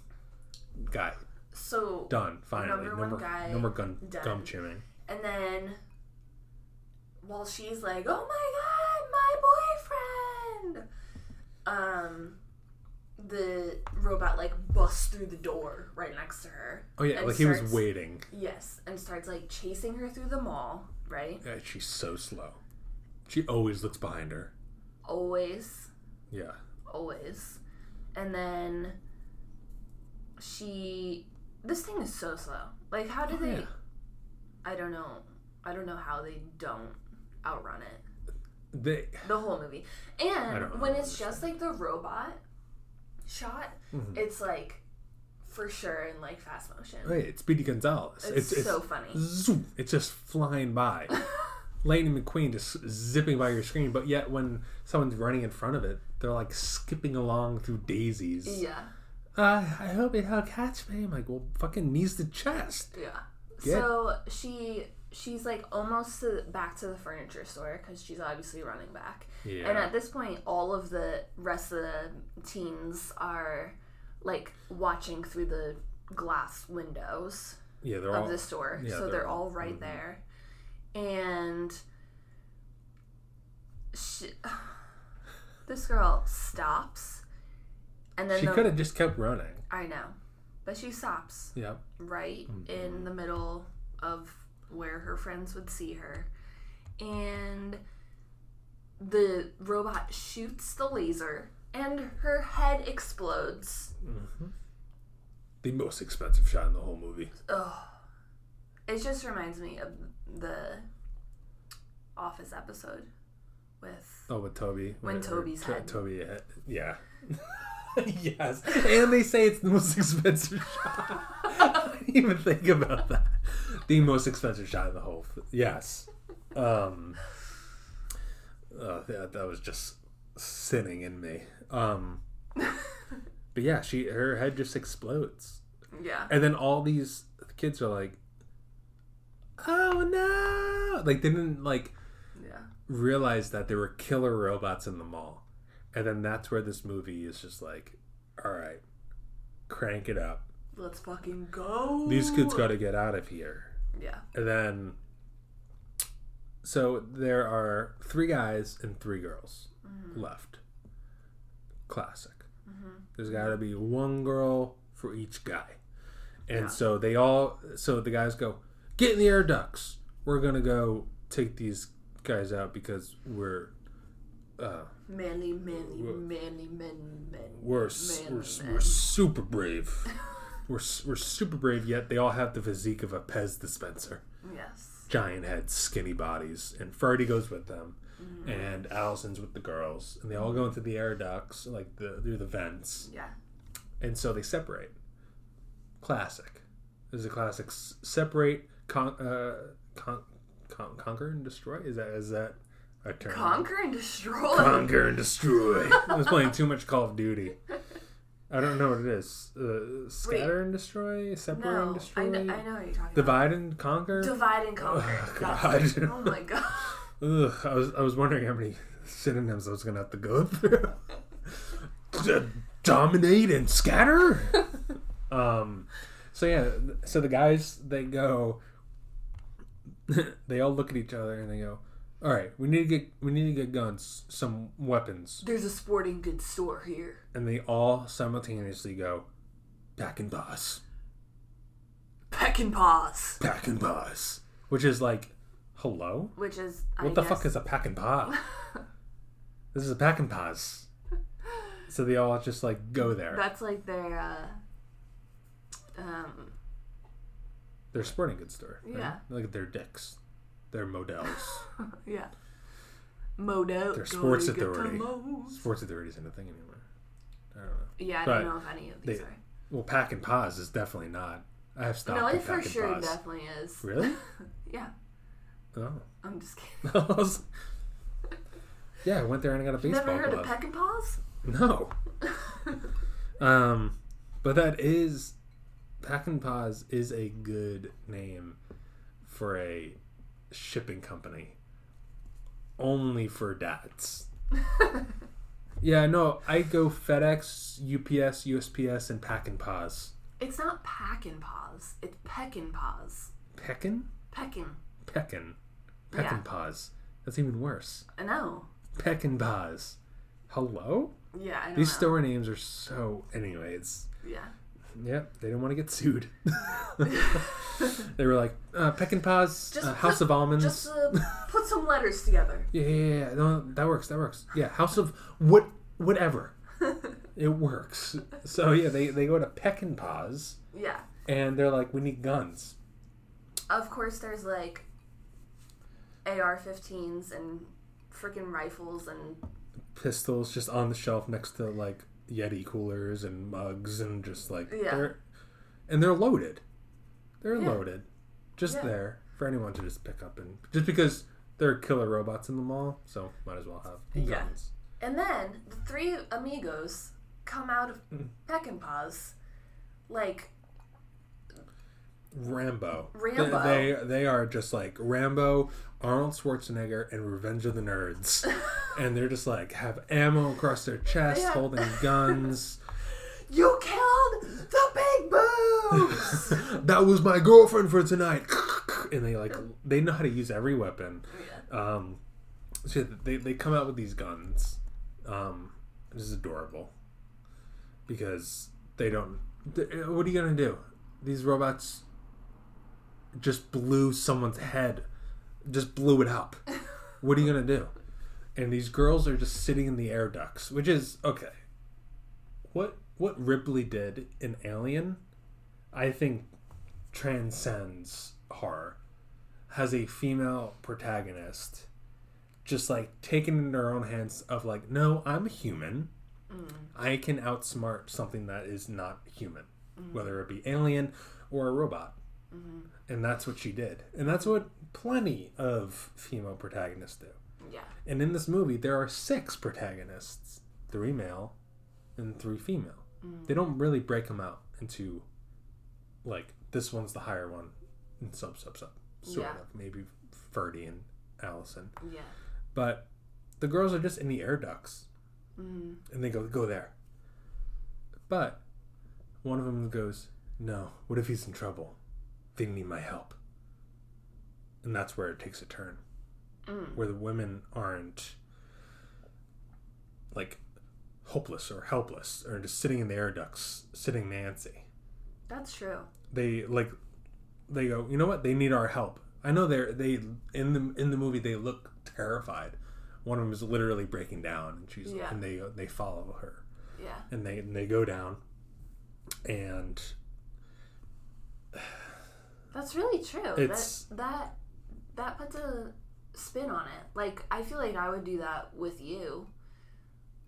guy. So Done. Finally. Number one number, guy, number gun, done. gum chewing. And then while she's like, "Oh my god, my boyfriend!" Um, the robot like busts through the door right next to her. Oh, yeah. Like he was waiting. Yes, and starts like chasing her through the mall. Right, Yeah, she's so slow. She always looks behind her. always, Yeah. always, and then she. This thing is so slow. Like, how do they? Oh, Yeah. I don't know. I don't know how they don't outrun it. They. the whole movie. And when it's just like the robot shot, Mm-hmm. it's like for sure in like fast motion. It's Speedy Gonzalez. It's so funny. zoom, it's just flying by. (laughs) Lightning McQueen just zipping by your screen, but yet when someone's running in front of it, they're like skipping along through daisies. Yeah, Uh, I hope it will catch me. I'm like, well, fucking knees to chest. yeah. Get- So she she's like almost to, back to the furniture store because she's obviously running back. Yeah. And at this point, all of the rest of the teens are like watching through the glass windows. yeah, they're of all. the store. yeah, so they're- they're all right there. And she, (sighs) this girl stops. And then She the- could have just kept running. I know. But she stops Yeah. right Mm-hmm. in the middle of where her friends would see her. And the robot shoots the laser and her head explodes. Mm-hmm. The most expensive shot in the whole movie. Oh, It just reminds me of the Office episode with Oh, with Toby. When Toby's To- head. Toby, head. yeah. (laughs) yes. (laughs) And they say it's the most (laughs) expensive shot. I didn't even think about that. The most expensive shot in the whole. F- yes. Um. Uh, that, that was just sinning in me. Um. (laughs) But yeah, she her head just explodes, yeah, and then all these kids are like, "Oh no!" Like they didn't like yeah, realize that there were killer robots in the mall. And then that's where this movie is just like, all right, crank it up. let's fucking go. These kids got to get out of here. Yeah, And then, so there are three guys and three girls left. Classic. There's got to be one girl for each guy. And so they all, so the guys go, get in the air ducts. We're going to go take these guys out because we're uh, manly, manly, manly, men, men. we're, s- man, we're, we're super brave. (laughs) we're, we're super brave, yet they all have the physique of a Pez dispenser. Yes, Giant heads, skinny bodies. And Ferdy goes with them. Mm-hmm. And Allison's with the girls. And they all go into the air ducts, like the, through the vents. yeah, And so they separate. Classic. This is a classic. S- separate, con- uh, con- con- conquer and destroy? Is that is that a term? conquer and destroy. Conquer and destroy. (laughs) I was playing too much Call of Duty. (laughs) I don't know what it is. Uh, scatter and destroy? Separate and destroy? I know, I know what you're talking about. Divide and conquer? Divide and conquer. Oh, (laughs) That's. God. Oh my god. (laughs) Ugh, I was I was wondering how many synonyms I was gonna have to go through. (laughs) D- Dominate and scatter. um, so yeah, so the guys they go, they all look at each other and they go, "All right, we need to get we need to get guns, some weapons," There's a sporting goods store here. and they all simultaneously go, "Pack and pause, Peck and paws. pack and pause," which is like, hello. Which is I What the guess, fuck is a pack and paw? (laughs) this is a pack and pause. So they all just like go there. That's like their uh um They're sporting goods store. right? Yeah. Like they're dicks. They're Modell's. (laughs) yeah. Modo. They're sports Go get the authority. Sports authority isn't a thing anymore. I don't know. Yeah, I But don't know if any of these they- are. Well, pack and pause is definitely not. I have stopped No, it for pack sure pause. definitely is. Really? (laughs) Yeah. Oh. I'm just kidding. (laughs) Yeah, I went there and I got a baseball Never heard glove. of Peck and Paws? No. um, but that is Pack and Pause is a good name for a shipping company. Only for dads. (laughs) yeah, no, I go FedEx, UPS, USPS, and Pack and Pause. It's not Pack and Paws. It's Peck and Paws. Peckin? Peckin. Peckin. Peck Yeah. and Pause. That's even worse. I know. Peck and Pause. Hello? Yeah, These know. store names are so. Anyway, it's. Yeah. They didn't want to get sued. (laughs) they were like, uh, Peck and Just uh, House put- of Almonds. Just uh, put some letters together. Yeah, yeah, yeah. No, that works. That works. Yeah, House of what, whatever. (laughs) it works. So yeah, they they go to Peck and Paws, Yeah. and they're like, we need guns. Of course, there's like AR-15s and freaking rifles and Pistols just on the shelf next to like Yeti coolers and mugs and just like Yeah. they're and they're loaded. They're Yeah. loaded, just Yeah. there for anyone to just pick up and just because there are killer robots in the mall, so might as well have Yeah. guns. and then the three amigos come out of Mm. Peck and Paws like Rambo. Rambo. They, they they are just like Rambo, Arnold Schwarzenegger, and Revenge of the Nerds, (laughs) and they're just like have ammo across their chest, Yeah. holding guns. (laughs) you killed the big boobs. (laughs) that was my girlfriend for tonight. And they like they know how to use every weapon. Um, so they they come out with these guns. Um, this is adorable because they don't. th- What are you gonna do? These robots just blew someone's head, just blew it up. What are you gonna do? And these girls are just sitting in the air ducts, which is okay. What what Ripley did in Alien, I think transcends horror. Has a female protagonist just like taken in her own hands of like, no, I'm human. Mm. I can outsmart something that is not human, mm. whether it be alien or a robot. Mm-hmm. And that's what she did. And that's what plenty of female protagonists do. yeah. And in this movie, there are six protagonists three male and three female. They don't really break them out into, like, this one's the higher one and sub, sub, sub. Sort Yeah. of. Maybe Ferdy and Allison. Yeah. But the girls are just in the air ducts. Mm. And they go, go there. But one of them goes, no, what if he's in trouble? They need my help. And that's where it takes a turn. Mm. Where the women aren't like hopeless or helpless or just sitting in the air ducts, sitting Nancy. That's true. They like they go, you know what? They need our help. I know they're they in the in the movie they look terrified. One of them is literally breaking down, and she's Yeah. and they they follow her Yeah. and they and they go down, and That's really true. It's- that that that puts a spin on it. Like I feel like I would do that with you.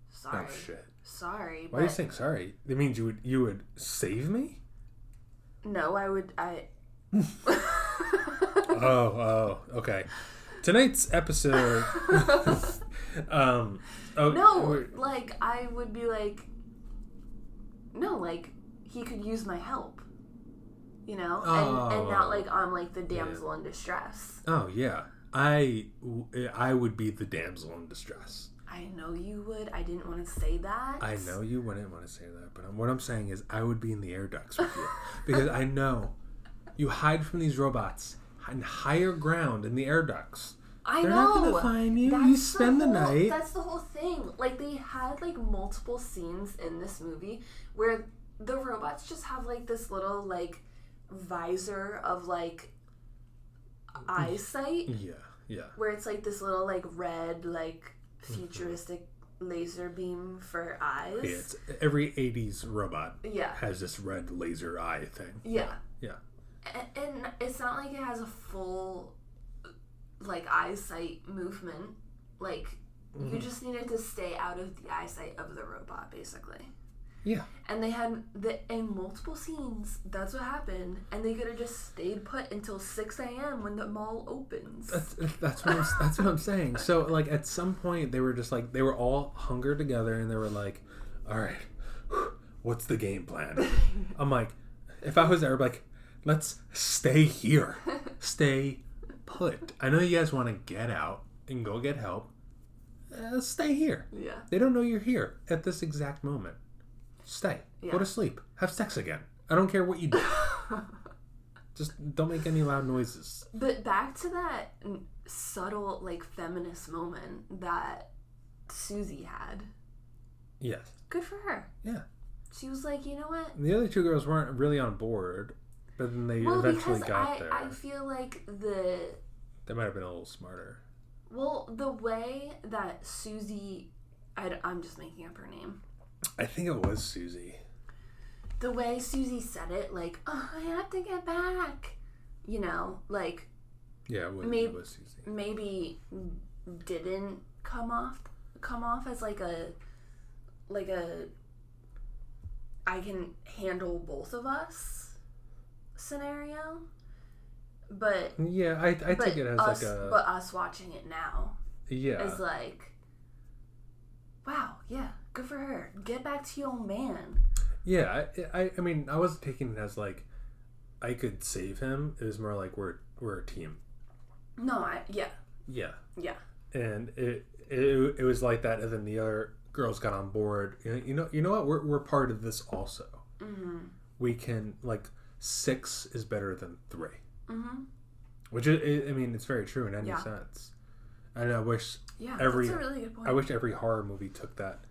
Sorry. oh shit! Sorry. Why are you saying sorry? It means you would you would save me? No, I would I (laughs) (laughs) oh oh okay. Tonight's episode. (laughs) um. Oh No, we're- like I would be like No, like he could use my help. You know? And and Oh. not like I'm like the damsel in distress. Oh yeah. I I would be the damsel in distress. I know you would. I didn't want to say that. I know you wouldn't want to say that, but what I'm saying is I would be in the air ducts with you (laughs) because I know you hide from these robots in higher ground in the air ducts. I They're know. not gonna find you. You spend the whole, night. That's the whole thing. Like they had like multiple scenes in this movie where the robots just have like this little like visor of like eyesight Yeah, yeah. where it's like this little like red like futuristic laser beam for eyes. Yeah, it's, every '80s robot Yeah. has this red laser eye thing. Yeah. Yeah, A- And it's not like it has a full like eyesight movement. Like you mm-hmm. just needed to stay out of the eyesight of the robot basically. Yeah. And they had the in multiple scenes. That's what happened, and they could have just stayed put until six a.m. when the mall opens. That's that's what I'm, that's what I'm saying. So like at some point they were just like they were all hungered together and they were like, all right, what's the game plan? (laughs) I'm like, if I was there, I'd be like, let's stay here, stay put. I know you guys want to get out and go get help. Uh, stay here. yeah. They don't know you're here at this exact moment. Stay. Yeah. Go to sleep. Have sex again. I don't care what you do. (laughs) Just don't make any loud noises. But back to that subtle, like feminist moment that Susie had. Yes. Good for her. Yeah. She was like, you know what? The other two girls weren't really on board, but then they Well, eventually got I, there. I feel like the They might have been a little smarter. well, the way that Susie, I, am just making up her name. I think it was Susie. The way Susie said it, like, oh, I have to get back. You know, like Yeah, it was, Maybe- it was Susie. maybe didn't come off come off as like a like a I can handle both of us scenario. But Yeah, I, I take it as us like a but us watching it now yeah. is like wow, yeah, good for her. Get back to your old man. Yeah, I, I I mean I wasn't taking it as like I could save him. It was more like we're we're a team. No, I yeah, Yeah. yeah. and it, it it was like that and then the other girls got on board you know you know, you know what we're, we're part of this also Mm-hmm. we can like six is better than 3 Mm-hmm. which is, i mean it's very true in any Yeah. sense and i wish Yeah, Every- that's a really good point. i wish every horror movie took that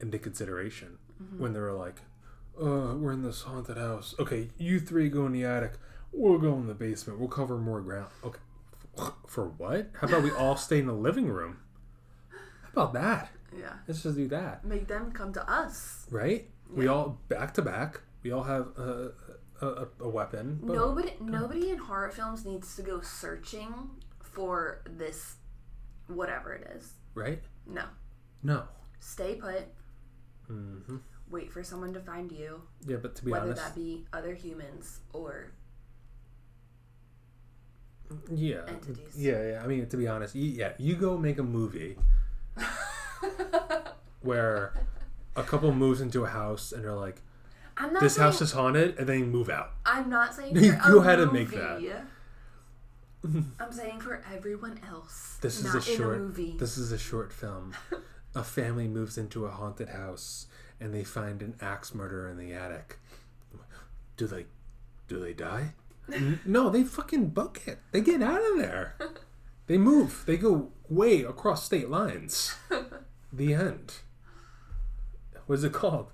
into consideration Mm-hmm. when they were like uh we're in this haunted house okay you three go in the attic we'll go in the basement we'll cover more ground okay (laughs) for what how about we all stay in the living room how about that yeah. Let's just do that, Make them come to us. right? We all back to back. We all have a, a, a, a weapon. Boom. Nobody, nobody in horror films needs to go searching for this, whatever it is. right? No, No. stay put. Hmm Wait for someone to find you, Yeah, but to be honest. whether honest, that be other humans or yeah, entities. yeah, yeah. I mean, to be honest, you, yeah, you go make a movie (laughs) where a couple moves into a house and they're like, I'm not "This saying, house is haunted," and then you move out. I'm not saying (laughs) You- you had to make that. (laughs) I'm saying for everyone else. This is a short. a movie. This is a short film. A family moves into a haunted house and they find an axe murderer in the attic. Do they? Do they die? (laughs) No, they fucking book it. They get out of there. They move. They go way across state lines. (laughs) The end. What's it called?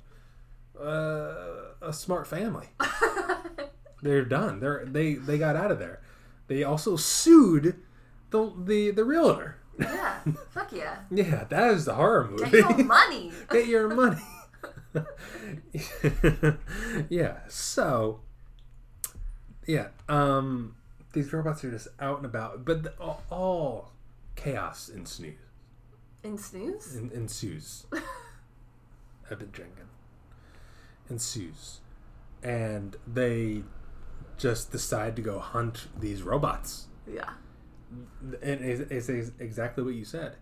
Uh, a smart family. (laughs) They're done. They're they they got out of there. They also sued the the the realtor. Yeah, fuck yeah. (laughs) Yeah, that is the horror movie. Get your (laughs) money. Get your (laughs) money. yeah. So, yeah. Um, these robots are just out and about, but the, all, all chaos ensues. In snooze? En, ensues. I've been drinking. Ensues, and they just decide to go hunt these robots. Yeah. And it's, it's exactly what you said.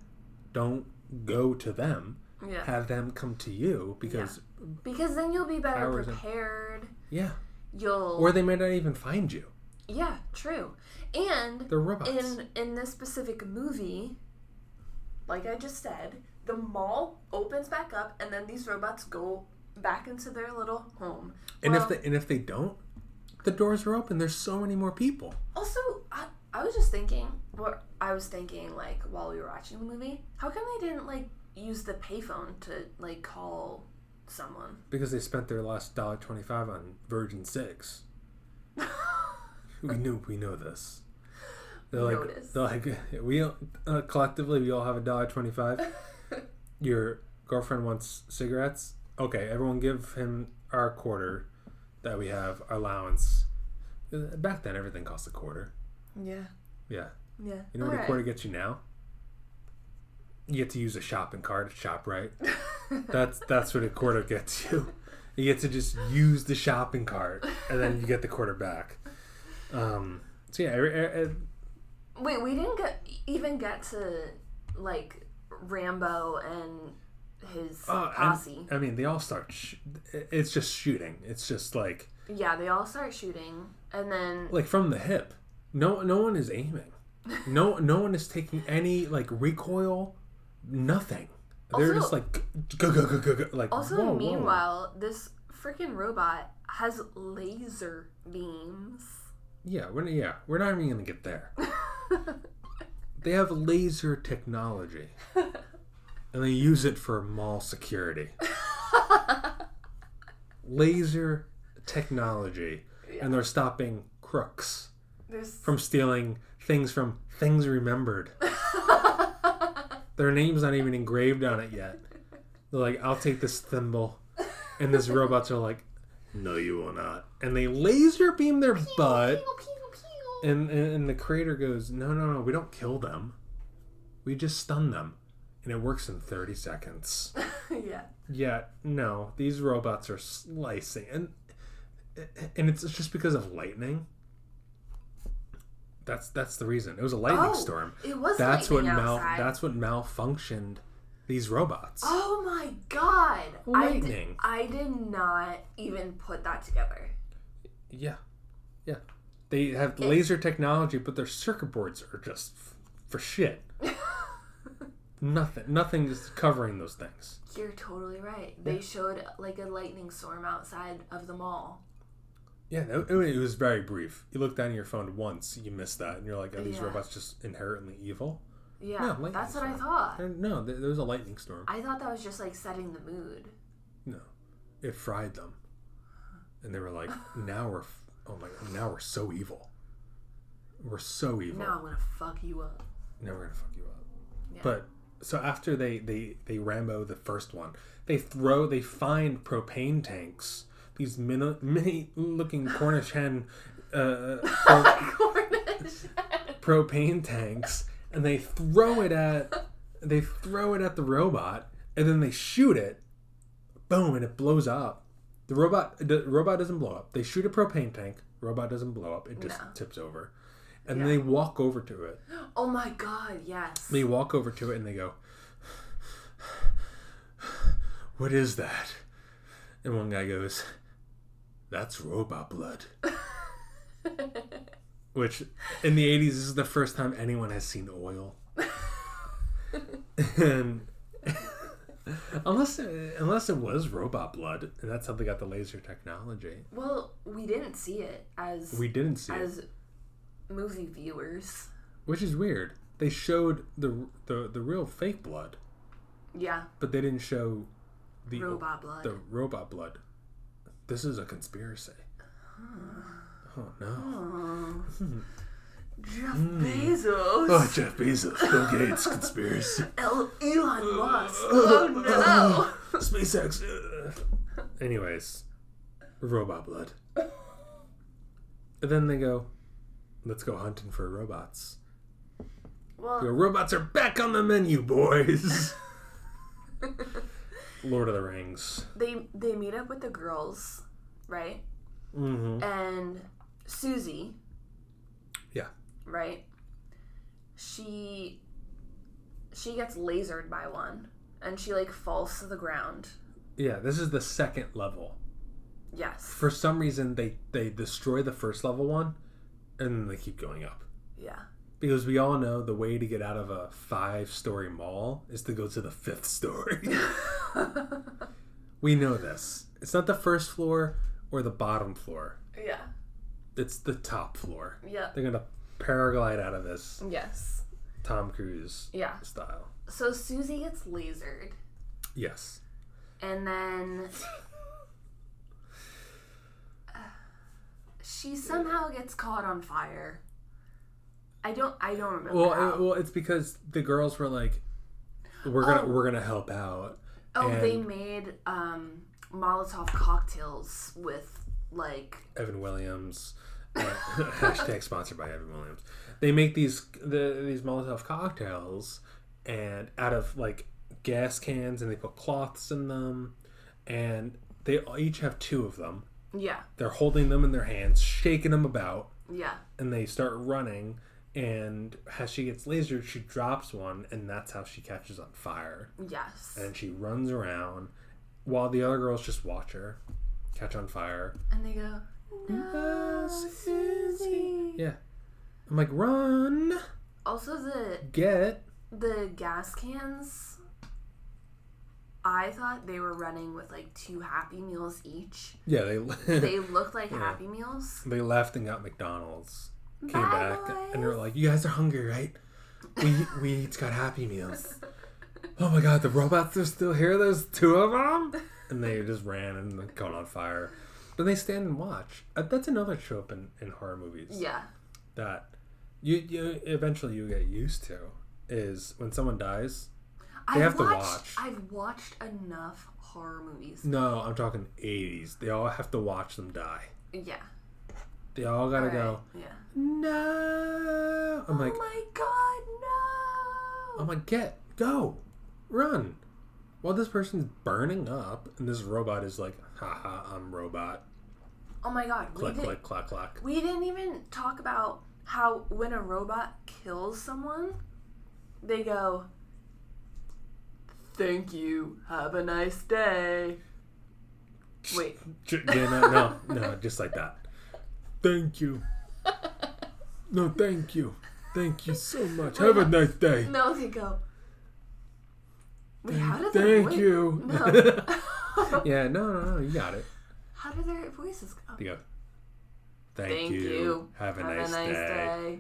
Don't go to them. Yeah. Have them come to you because Because then you'll be better prepared. yeah. You'll Or they may not even find you. Yeah, true. And They're robots. in in this specific movie, like I just said, the mall opens back up and then these robots go back into their little home. and Well, if they and if they don't, the doors are open. There's so many more people. also I, I was just thinking what I was thinking like while we were watching the movie, how come they didn't like use the payphone to like call someone? Because they spent their last dollar twenty five on Virgin Six. we knew we know this. They're like Notice. they're like we uh, collectively we all have a dollar twenty five. (laughs) Your girlfriend wants cigarettes. Okay, everyone give him our quarter that we have our allowance. Uh, Back then, everything cost a quarter. Yeah. Yeah, Yeah. you know what a quarter gets you now. You get to use a shopping cart at Shoprite. (laughs) That's that's what a quarter gets you. You get to just use the shopping cart, and then you get the quarter back. Um, so yeah, er- er- er- Wait, we didn't get even get to like Rambo and his and- posse. I mean, they all start. Sh- it's just shooting. It's just like yeah, they all start shooting, and then like from the hip. No, no one is aiming. No, no one is taking any like recoil. Nothing. They're Also- just like go go go go go. Like also whoa, whoa. meanwhile, this freaking robot has laser beams. Yeah, we're yeah we're not even gonna get there. (laughs) they have laser technology, and they use it for mall security. (laughs) laser technology, and they're stopping crooks There's from stealing things from things remembered. (laughs) Their name's not even engraved on it yet. They're like, I'll take this thimble. And these robots are like, No, you will not. And they laser beam their butt. Pew, pew, pew. And, and, and the creator goes, No, no, no, we don't kill them. We just stun them. And it works in 30 seconds. (laughs) yeah. Yeah, no, these robots are slicing. And, and it's just because of lightning. That's that's the reason. It was a lightning Oh, storm. It was That's what mal that's what malfunctioned these robots. Oh my god! I did, Lightning. I did not even put that together. Yeah. Yeah. They have laser technology, but their circuit boards are just f- for shit. (laughs) nothing nothing is covering those things. You're totally right. They showed like a lightning storm outside of the mall. Yeah, it it was very brief. You look down at your phone once, you miss that, and you're like, "Are these Yeah. robots just inherently evil?" Yeah, No, that's what I thought. There- No, there, was a lightning storm. I thought that was just like setting the mood. No, it fried them, and they were like, (laughs) "Now we're, f- oh my god, now we're so evil. We're so evil. Now I'm gonna fuck you up. Now we're gonna fuck you up." Yeah. But so after they they they Rambo the first one, they throw they find propane tanks. These mini mini looking Cornish hen. Uh, (laughs) pro- Cornish. propane tanks and they throw it at they throw it at the robot and then they shoot it boom and it blows up the robot the robot doesn't blow up they shoot a propane tank robot doesn't blow up it just No. tips over and then they walk over to it oh my god, yes. they walk over to it and they go what is that and one guy goes that's robot blood. (laughs) Which in the 80s this is the first time anyone has seen oil. (laughs) And (laughs) unless unless it was robot blood and that's how they got the laser technology. Well, we didn't see it as we didn't see it. as movie viewers. which is weird. They showed the the, the real fake blood. Yeah, but they didn't show the robot blood. the robot blood this is a conspiracy oh no Jeff Hmm. Bezos. oh jeff bezos bill gates conspiracy (laughs) El- Elon Musk. Oh no. SpaceX. uh. Anyways, robot blood. And then they go, let's go hunting for robots. The Well, robots are back on the menu, boys. (laughs) (laughs) Lord of the Rings. they they meet up with the girls, right? Mm-hmm. And Susie, Yeah. right? She she gets lasered by one, and she like falls to the ground. Yeah, this is the second level. Yes. For some reason, they, they destroy the first level one, and then they keep going up. Yeah. Because we all know the way to get out of a five story mall is to go to the fifth story. (laughs) (laughs) we know this. It's not the first floor or the bottom floor, Yeah. it's the top floor. Yeah. They're going to paraglide out of this Yes. Tom Cruise Yeah. style. So Susie gets lasered, Yes. and then (laughs) she somehow gets caught on fire. I don't. I don't remember. Well, how. well, it's because the girls were like, "We're gonna, Oh. we're gonna help out." Oh, and they made um, Molotov cocktails with like Evan Williams. Uh, (laughs) hashtag sponsored by Evan Williams. They make these the, these Molotov cocktails, and out of like gas cans and they put cloths in them, and they each have two of them. Yeah. They're holding them in their hands, shaking them about, Yeah. and they start running. And as she gets lasered, she drops one, and that's how she catches on fire. Yes. And she runs around while the other girls just watch her catch on fire. And they go, No, Susie. Yeah. I'm like, run, Also, the get. the gas cans. I thought they were running with like two Happy Meals each. Yeah, they (laughs) They looked like Happy Meals. they left and got McDonald's. Came Bye, back and they were like, "You guys are hungry, right? We we each got Happy Meals." oh my God, the robots are still here. There's two of them, and they just ran and caught on fire. But they stand and watch. Uh, That's another trope in, in horror movies Yeah. that you you eventually you get used to is when someone dies. They I've have to watch. I've watched enough horror movies. No, I'm talking 80s. They all have to watch them die. Yeah. They all gotta Alright, go. Yeah. No. I'm like, oh my god, no! I'm like, get, go, run. While this person's burning up, and this robot is like, haha, I'm robot. oh my god, Click, click, clack, clack. we didn't even talk about how when a robot kills someone, they go, Thank you, have a nice day. Wait. Yeah, no, no, no, just like that. Thank you. No, thank you. Thank you so much. Have a nice day. No, they go. Wait, how did their Thank voi- you. No. (laughs) yeah, no, no, no, you got it. how did their voices go? You go. Thank, Thank you. Have a Have nice, a nice day.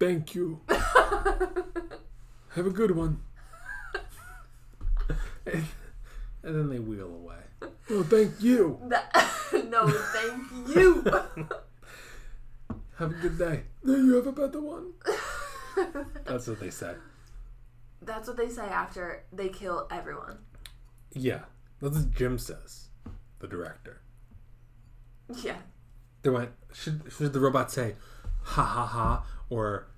Thank you. (laughs) Have a good one. (laughs) and then they wheel away. Oh, thank you. No, thank you. (laughs) (laughs) Have a good day. No, you have a better one. That's what they said. That's what they say after they kill everyone. Yeah, that's what Jim says, the director. Yeah. They went, should, should the robot say, ha ha ha, or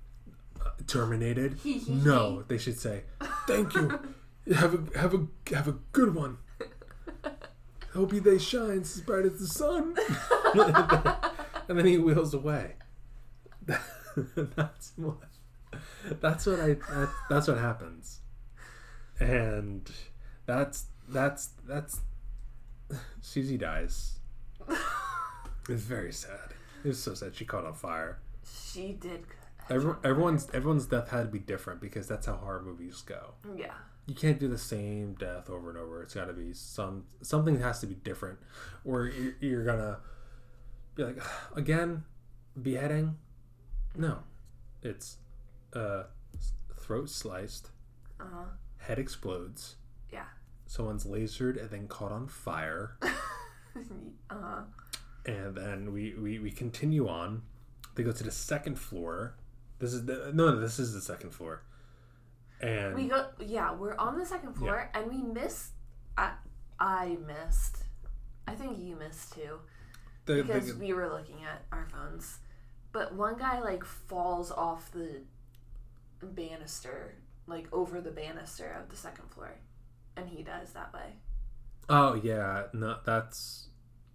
uh, terminated? Hee, hee, no, they should say, (laughs) thank you. Have a have a have a good one. Hope you they shine as bright as the sun. (laughs) (laughs) and then he wheels away. (laughs) that's what. That's what I. That, that's what happens. And that's that's that's. Susie dies. It's very sad. It was so sad. She caught on fire. She did. Every, everyone's everyone's death had to be different because that's how horror movies go. Yeah. You can't do the same death over and over. It's got to be some something has to be different, or you're, you're gonna be like, (sighs) again, beheading. No, it's uh, throat sliced, Uh huh. head explodes, Yeah. someone's lasered and then caught on fire, (laughs) Uh huh. and then we, we we continue on. They go to the second floor. This is the no, no this is the second floor, and We go. Yeah, we're on the second floor, and we missed. I I missed. I think you missed too the, because the, we were looking at our phones. But one guy like falls off the banister, like over the banister of the second floor, and he dies that way. Oh yeah, no, that's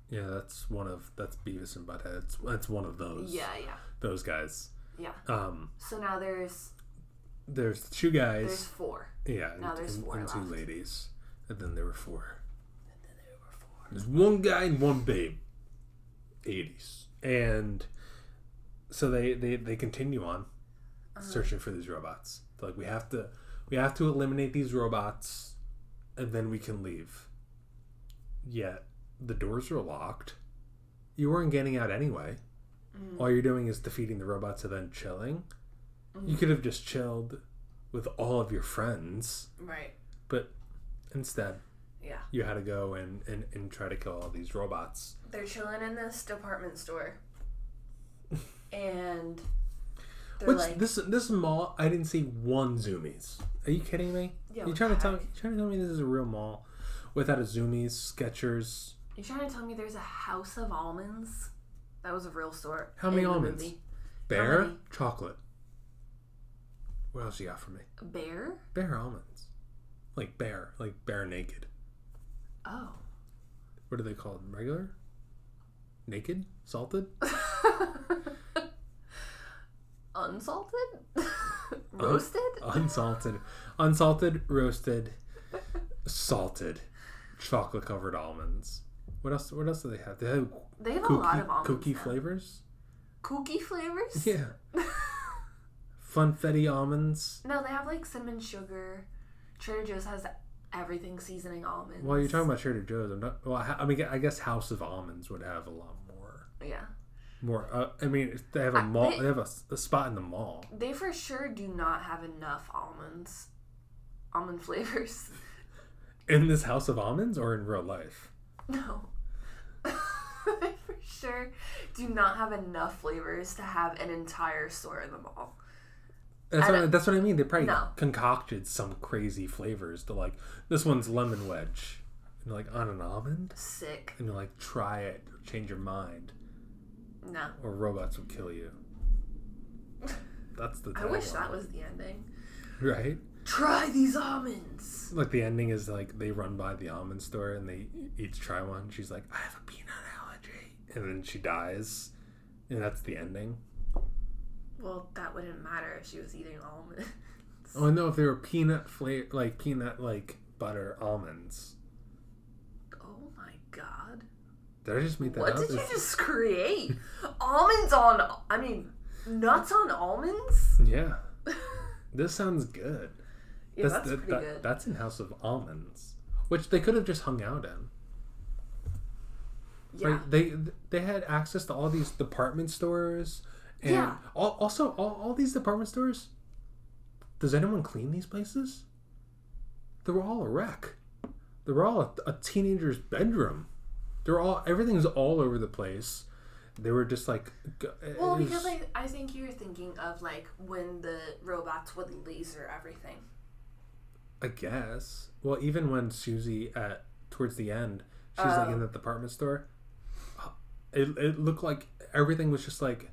yeah, that's one of that's Beavis and Butthead. It's, that's one of those. Yeah, yeah, those guys. yeah. Um, So now there's there's two guys. there's four. yeah, and, now there's and- four and two left. ladies, and then there were four. There's one guy and one babe. 80s, and so they they they continue on Uh-huh. searching for these robots. They're like we have to we have to eliminate these robots, and then we can leave. Yet the doors are locked. You weren't getting out anyway. Mm. All you're doing is defeating the robots and then chilling. You could have just chilled with all of your friends, Right. but instead Yeah. you had to go and, and, and try to kill all these robots. They're chilling in this department store, (laughs) and Which like, this this mall I didn't see one Zumiez. Are you kidding me? Yeah, you trying to tell heck? you trying to tell me this is a real mall without a Zumiez, Skechers? "You trying to tell me there's a house of almonds?" That was a real store. How many almonds? Bear many? chocolate. What else you got for me? Bear? Bear almonds. like bare, like bare naked. Oh. What do they call them? Regular? Naked? Salted? (laughs) Unsalted? Roasted? Unsalted. Unsalted, roasted, salted, chocolate covered almonds. What else? What else do they have? They have They have a lot of almonds. cookie now. flavors. Cookie flavors? Yeah. (laughs) Funfetti almonds. No, they have like cinnamon sugar. Trader Joe's has everything seasoning almonds. Well, you're talking about Trader Joe's. I'm not. Well, I mean, I guess House of Almonds would have a lot more. Yeah. More. Uh, I mean, they have a mall. they- They have a, a spot in the mall. They for sure do not have enough almonds. Almond flavors. (laughs) In this House of Almonds, or in real life. No. (laughs) they for sure do not have enough flavors to have an entire store in the mall. That's what, I, that's what I mean. They probably No. concocted some crazy flavors to like this one's lemon wedge, and like on an almond, Sick. and you're like try it, change your mind, No. or robots will kill you. That's the. (laughs) I wish that was the ending. right. Try these almonds. Like the ending is like they run by the almond store and they each try one. She's like, I have a peanut allergy, and then she dies, and that's the ending. Well, that wouldn't matter if she was eating almonds. (laughs) Oh, know if they were peanut flavor, like peanut like butter almonds. Oh my god. Did I just make that What up? did you just create? almonds on. I mean, nuts on almonds? Yeah. (laughs) This sounds good. Yeah, This- that's that- pretty that- good. That's in House of Almonds, which they could have just hung out in. yeah. Right? They they had access to all these department stores, and Yeah. al- also all, all these department stores. Does anyone clean these places? They're all a wreck. They're all a, a teenager's bedroom. They're all everything's all over the place. They were just like, Well, was- because I, I think you're thinking of like when the robots would laser everything. I guess. Well, even when Susie at towards the end, she's like Oh. in the department store. It, it looked like everything was just like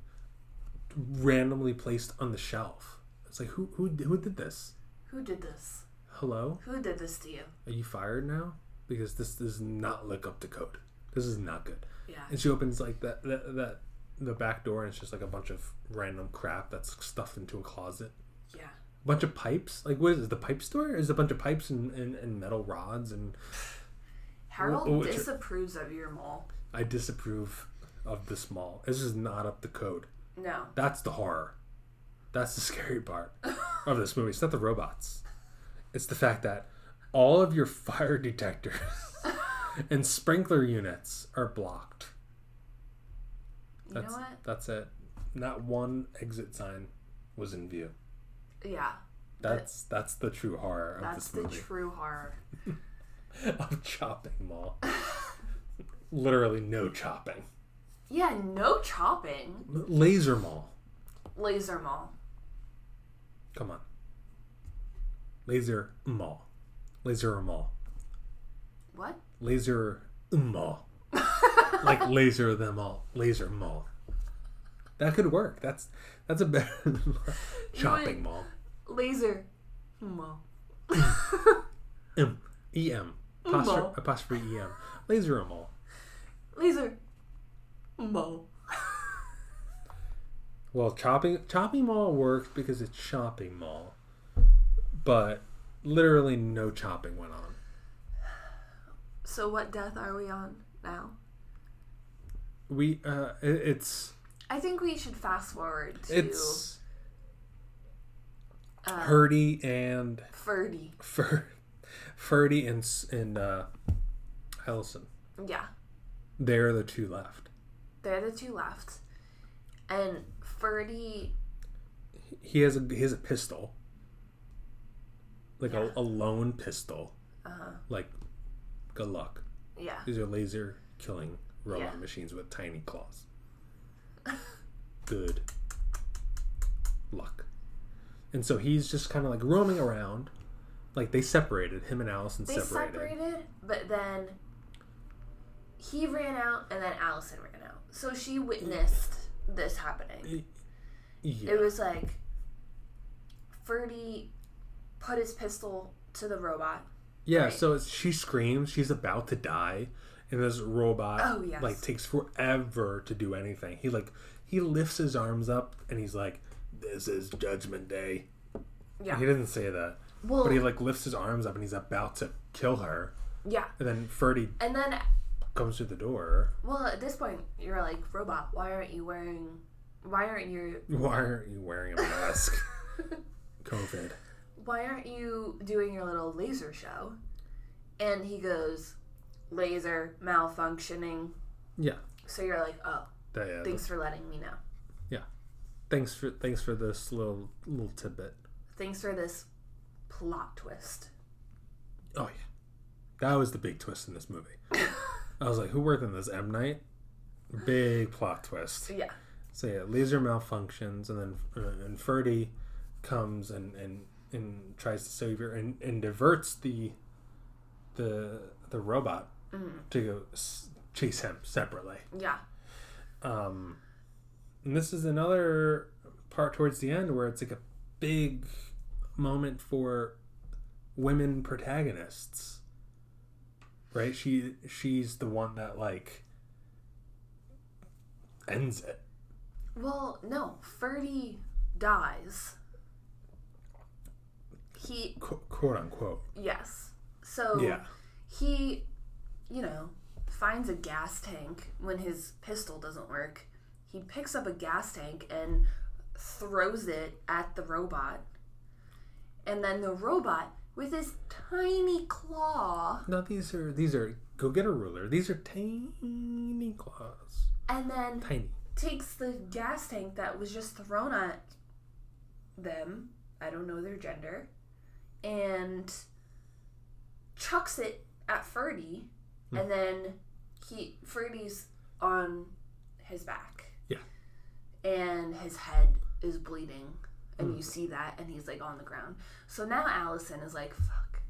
randomly placed on the shelf. It's like who who who did this? Who did this? Hello, Who did this to you? are you fired now? Because this does not look up to code. This is not good. Yeah. And she opens like that that, that the back door and it's just like a bunch of random crap that's stuffed into a closet. Yeah. A bunch of pipes. Like what is it? The pipe store? Is it a bunch of pipes and, and, and metal rods and (sighs) Harold Oh, disapproves of your mall. I disapprove of this mall. This is not up to code. No. That's the horror. That's the (laughs) scary part of this movie. It's not the robots. It's the fact that all of your fire (laughs) detectors (laughs) and sprinkler units are blocked. You That's know what? that's it. Not one exit sign was in view. Yeah. That's that's the true horror of this movie. That's the true horror. of chopping mall. Literally no chopping. Yeah, no chopping. Laser mall. Laser mall. Come on. Laser mall. Laser mall. What? Laser mall. (laughs) like laser them all. Laser mall. That could work. That's that's a better (laughs) chopping mall. Laser mall. (laughs) M E M apostrophe E M. Laser mall. Laser mall. Well, chopping chopping mall works because it's shopping mall, but literally no chopping went on. So what death are we on now? We uh, it, it's I think we should fast forward to it's uh, and Ferdy. Fur, Ferdy and and uh, Allison. Yeah, They're the two left. They're the two left, and Ferdy. He has a he has a pistol, like Yeah. a, a lone pistol. Uh huh. Like, good luck. Yeah. These are laser killing robot Yeah. machines with tiny claws. (laughs) Good luck. And so he's just kind of like roaming around. Like they separated him and Allison They separated. separated, but then he ran out, and then Allison. So she witnessed this happening. Yeah. It was like Ferdy put his pistol to the robot, Yeah, Right. so she screams, she's about to die, and this robot Oh, yes. like takes forever to do anything. He like he lifts his arms up and he's like, "This is Judgment Day." Yeah. He doesn't say that, Well, but he like lifts his arms up and he's about to kill her, yeah. and then Ferdy And then, comes through the door. well, at this point, you're like, robot, why aren't you wearing? Why aren't you? (laughs) Why aren't you wearing a mask? (laughs) COVID. Why aren't you doing your little laser show? And he goes, laser malfunctioning. Yeah. So you're like, oh, yeah, thanks for letting me know. Yeah. Thanks for thanks for this little little tidbit. Thanks for this plot twist. Oh yeah, that was the big twist in this movie. (laughs) I was like, who worked on this? M Night. Big plot twist. Yeah. So yeah, laser malfunctions, and then uh, and Ferdy comes and and and tries to save her and, and diverts the the the robot to go s- chase him separately. Yeah. Um, and this is another part towards the end where it's like a big moment for women protagonists. Right? She she's the one that like ends it. Well, no. Ferdy dies. He, Qu- quote unquote. yes. So Yeah. he, you know, finds a gas tank when his pistol doesn't work. He picks up a gas tank and throws it at the robot. And then the robot, with his tiny claw, No, these are these are go get a ruler. These are tiny claws. and then Tiny. takes the gas tank that was just thrown at them. I don't know their gender. And chucks it at Ferdy. Hmm. And then he Ferdy's on his back. Yeah. And his head is bleeding. And you see that and he's like on the ground. So now Allison is like, fuck.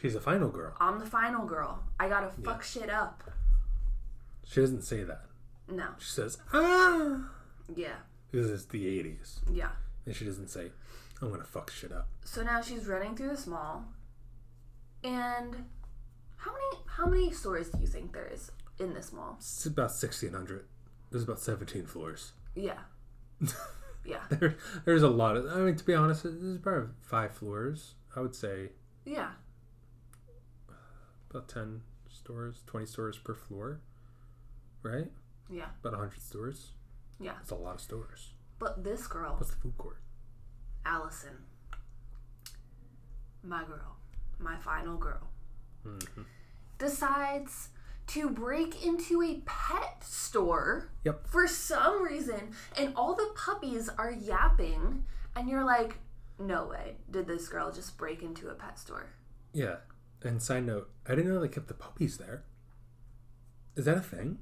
She's a final girl. I'm the final girl. I gotta fuck shit up. She doesn't say that. No. She says, ah Yeah. because it's the eighties. Yeah. And she doesn't say, I'm gonna fuck shit up. So now she's running through this mall. And how many how many stores do you think there is in this mall? It's about sixteen hundred. There's about seventeen floors. Yeah. (laughs) Yeah. (laughs) There, there's a lot of. I mean, to be honest, there's probably five floors. I would say Yeah. about ten stores, twenty stores per floor, right? Yeah. About hundred stores. Yeah. That's a lot of stores. But this girl, What's the food court? Allison, my girl, my final girl, mm-hmm. decides to break into a pet store Yep. for some reason, and all the puppies are yapping, and you're like, no way, did this girl just break into a pet store? Yeah. And side note, I didn't know they kept the puppies there. Is that a thing?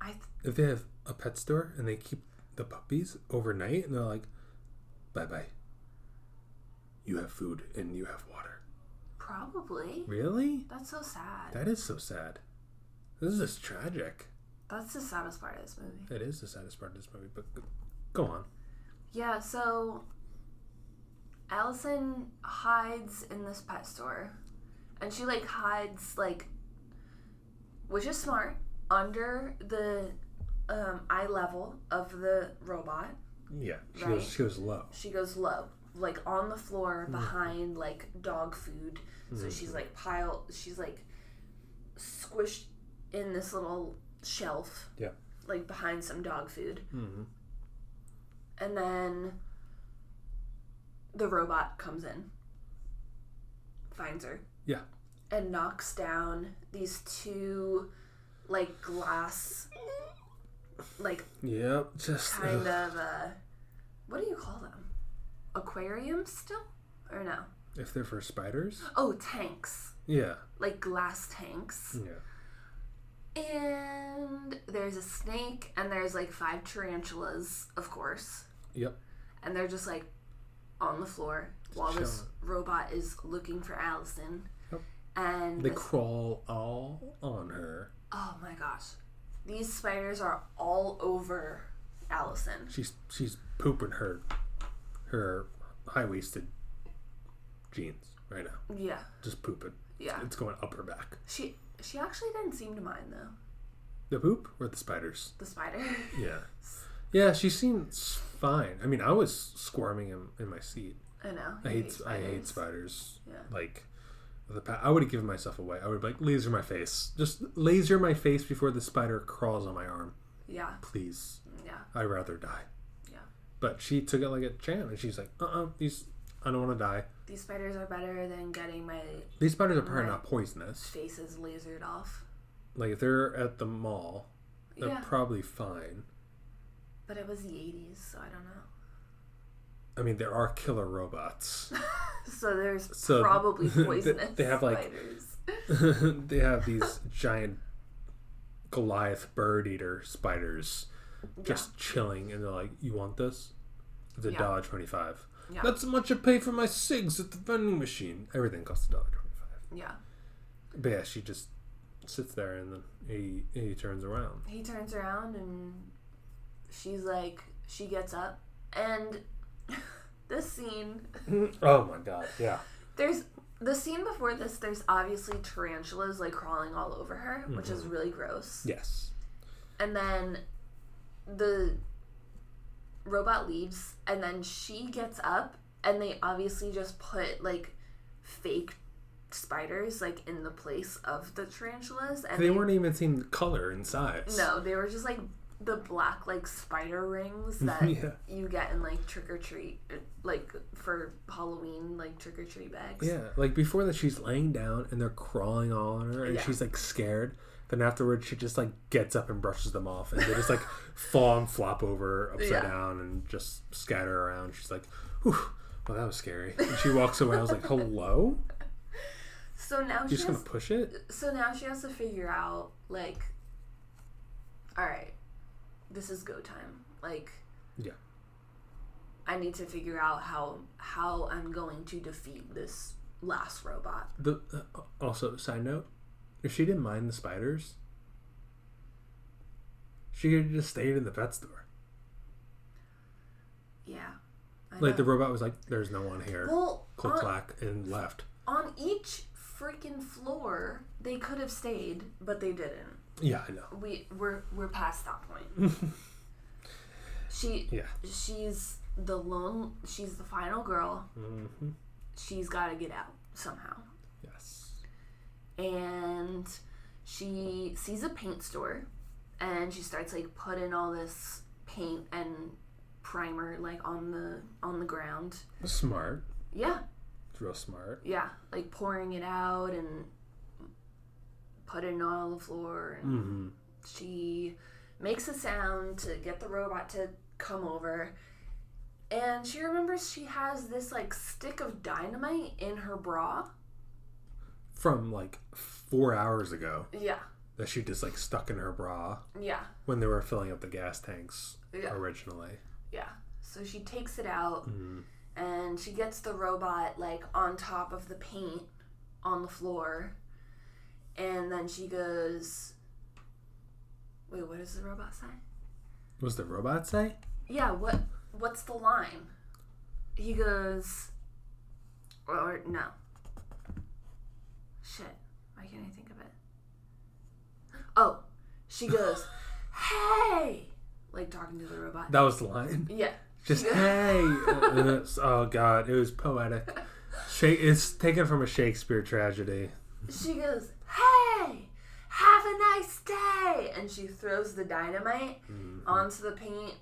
I th- If they have a pet store and they keep the puppies overnight and they're like, bye bye. You have food and you have water. Probably. Really? That's so sad. That is so sad. This is just tragic. That's the saddest part of this movie. That is the saddest part of this movie, but go on. Yeah, so Allison hides in this pet store. And she like hides like which is smart under the um, eye level of the robot. Yeah, she Right. goes she goes low. She goes low, like on the floor behind like dog food. So she's like piled she's like squished in this little shelf Yeah. like behind some dog food. Mm-hmm. And then the robot comes in, finds her, Yeah. and knocks down these two, like, glass, like, Yep. Just kind of, uh, what do you call them? Aquariums still? Or no? if they're for spiders. Oh, tanks. Yeah. Like glass tanks. Yeah. And there's a snake, and there's like five tarantulas, of course. Yep. and they're just like on the floor while this robot is looking for Allison. Yep. And They crawl all on her. oh my gosh, these spiders are all over Allison. She's she's pooping her her high waisted jeans. right now. Yeah. Just pooping. Yeah. It's going up her back. She she actually didn't seem to mind though. The poop or the spiders? The spider. (laughs) Yeah. Yeah, she seems fine. I mean, I was squirming in, in my seat. I know. I you hate I hate spiders. Yeah. Like the pa- I would have given myself away. I would like laser my face. Just laser my face before the spider crawls on my arm. Yeah. Please. Yeah. I'd rather die. But she took it like a champ and she's like, uh-uh, these I don't want to die. These spiders are better than getting my These spiders are probably not poisonous. faces lasered off. Like if they're at the mall, they're Yeah. probably fine. But it was the 80s, so I don't know. I mean, there are killer robots. (laughs) So there's So probably (laughs) they- poisonous they have, like- spiders. (laughs) they have these giant Goliath bird eater spiders just chilling, and they're like, "You want this? It's a Yeah. dollar twenty-five. Yeah. That's how much I pay for my cigs at the vending machine. Everything costs a dollar twenty-five. Yeah. But yeah, she just sits there, and then he he turns around. He turns around and she's like, she gets up. And (laughs) this scene, (laughs) Oh my god! Yeah. there's the scene before this, there's obviously tarantulas like crawling all over her, which is mm-hmm. really gross. Yes. And then the robot leaves, and then she gets up, and they obviously just put like fake spiders like in the place of the tarantulas, and They weren't even seen color and size. no, they were just like the black like spider rings (laughs) that Yeah. you get in like trick or treat, like for Halloween like trick or treat bags. Yeah, like before that, she's laying down and they're crawling all on her, and Yeah. she's like scared. Then afterwards, she just like gets up and brushes them off, and they just like (laughs) fall and flop over upside Yeah. down and just scatter around. She's like, "Whew, well, that was scary." And she walks away. I was like, (laughs) "Hello?" So now You she just has, gonna push it? so now she has to figure out like, all right, this is go time. Like, Yeah. I need to figure out how how I'm going to defeat this last robot. The uh, also side note, if she didn't mind the spiders, she could have just stayed in the pet store. Yeah. I Like the robot was like, "There's no one here." well, Click on, clack and left. on each freaking floor, they could have stayed, but they didn't. Yeah, I know. We we're we're past that point. (laughs) she Yeah. she's the lone. She's the final girl. hmm She's got to get out somehow. And she sees a paint store and she starts like putting all this paint and primer like on the on the ground Smart. yeah It's real smart. yeah like pouring it out and putting it on the floor and Mm-hmm. she makes a sound to get the robot to come over and she remembers she has this like stick of dynamite in her bra From like four hours ago, yeah that she just like stuck in her bra yeah when they were filling up the gas tanks Yeah. originally. Yeah. So she takes it out Mhm. and she gets the robot like on top of the paint on the floor. And then she goes Wait, what does the robot say? Was the robot say? Yeah, what what's the line? He goes or no. Shit. Why can't I think of it? Oh, she goes, (laughs) Hey like talking to the robot. That was the line. yeah. Just hey. (laughs) Oh god, it was poetic. It's taken from a Shakespeare tragedy. She goes, Hey, have a nice day. And she throws the dynamite Mm-hmm. onto the paint,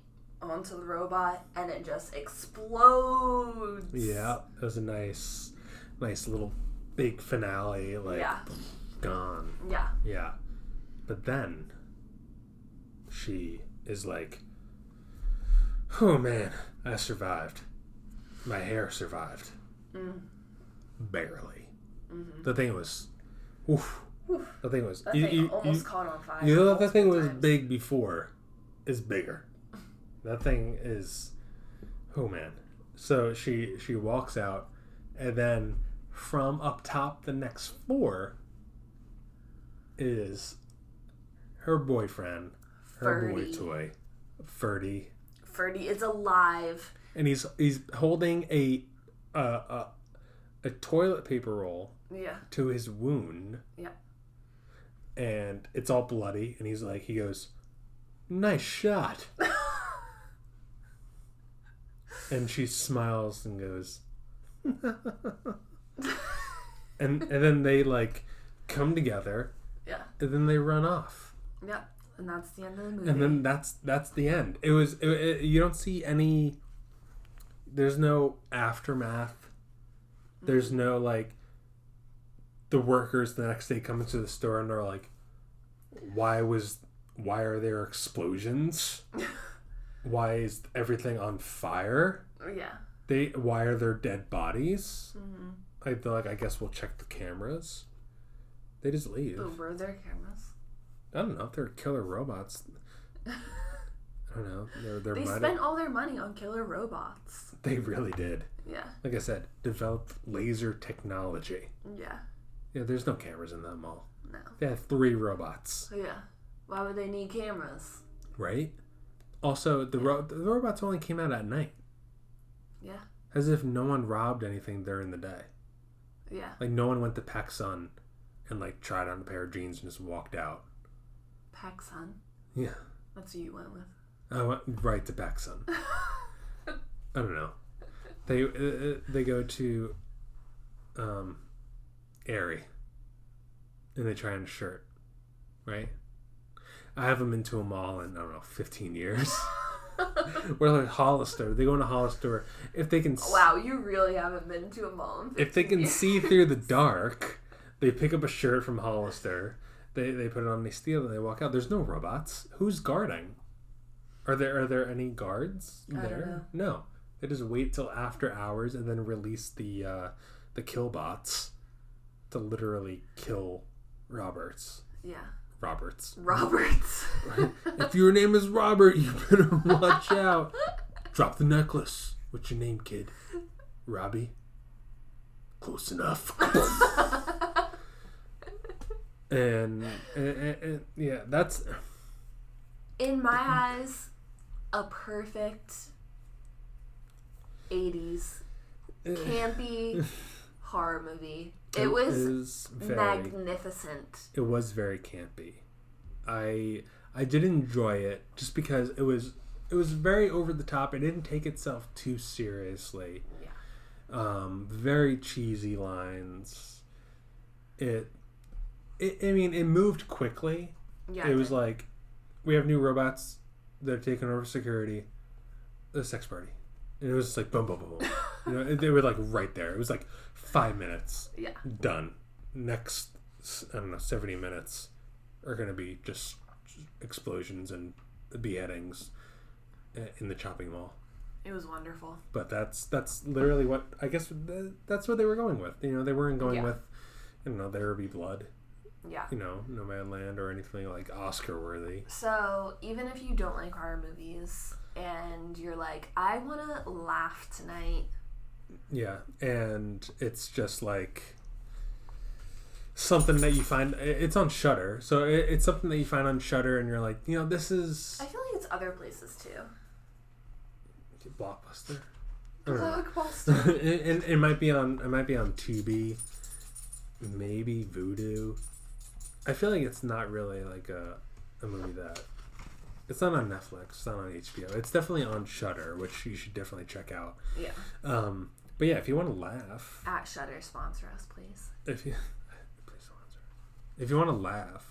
onto the robot, and it just explodes. Yeah, it was a nice, nice little big finale. Like Yeah. gone. Yeah. Yeah. But then she is like, oh man, I survived. My hair survived. Mm. Barely. The thing was, oof. The thing was, Mm-hmm. That you, thing you, almost you, caught on fire. you know that thing multiple was big before, is bigger. (laughs) That thing is, oh man. So she she walks out, and then from up top, the next floor is her boyfriend, her boy toy, Ferdy, Ferdy is alive. and he's he's holding a uh, a a toilet paper roll Yeah. to his wound, Yeah. and it's all bloody. And he's like, he goes, "Nice shot." (laughs) and she smiles and goes, (laughs) (laughs) and and then they like come together, Yeah. and then they run off. Yeah. And that's the end of the movie. and then that's that's the end. It was it, it- you don't see any. There's no aftermath. There's no like. The workers the next day come into the store and they're like, "Why was why are there explosions? (laughs) why is everything on fire? yeah. They why are there dead bodies? Mm-hmm. Like they're like, I guess we'll check the cameras. They just leave. But were there cameras? I don't know if they're killer robots. (laughs) I don't know. They're, they're They spent all their money on killer robots. They really did. Yeah. Like I said, developed laser technology. Yeah. Yeah, there's no cameras in that mall. No. They had three robots, oh, Yeah. Why would they need cameras? right? Also, the, ro- the robots only came out at night, Yeah. as if no one robbed anything during the day. Yeah. Like no one went to PacSun and like tried on a pair of jeans and just walked out. PacSun. Yeah, That's who you went with. I went right to PacSun. (laughs) I don't know. They uh, uh, they go to um, Aerie, and they try on a shirt, right? I haven't been to a mall in I don't know fifteen years. (laughs) (laughs) We're like Hollister. They go into Hollister if they can. s- Wow, you really haven't been to a mall If they can years. see through the (laughs) dark, they pick up a shirt from Hollister. They they put it on. They steal it. They walk out. There's no robots. Who's guarding? Are there are there any guards don't there? No. They just wait till after hours and then release the uh, the killbots to literally kill Roberts. Yeah. Roberts. Roberts. (laughs) if your name is Robert, you better (laughs) watch out. Drop the necklace. What's your name, kid? Robbie. Close enough. (laughs) and, and, and- and- yeah, that's In my eyes, a perfect 80s eh. campy horror movie. It was is very magnificent. it was very campy. I I did enjoy it just because it was it was very over the top. It didn't take itself too seriously. Yeah. Um, very cheesy lines. It, it I mean, it moved quickly. Yeah. it was did. like we have new robots that are taking over security. The sex party. And it was just like boom, boom, boom, boom. (laughs) you know, they were like right there. It was like five minutes yeah. done. Next, I don't know, 70 minutes are going to be just explosions and beheadings uh, in the chopping mall. It was wonderful. But that's that's literally what I guess that's what they were going with. You know, they weren't going Yeah. with, you know, there would be blood. Yeah. You know, No Man Land or anything like Oscar worthy. So, even if you don't like horror movies and you're like, I want to laugh tonight, Yeah, and it's just like something that you find. It's on Shudder, so it, it's something that you find on Shudder, and you're like, you know, this is I feel like it's other places too. Blockbuster. I don't know. Blockbuster. (laughs) it, it, it might be on. It might be on Tubi, maybe Vudu. I feel like it's not really like a a movie that. It's not on Netflix. It's not on HBO. It's definitely on Shudder, which you should definitely check out. yeah. Um, but yeah, if you want to laugh, At Shudder, sponsor us, please. if you (laughs) please sponsor. If you want to laugh,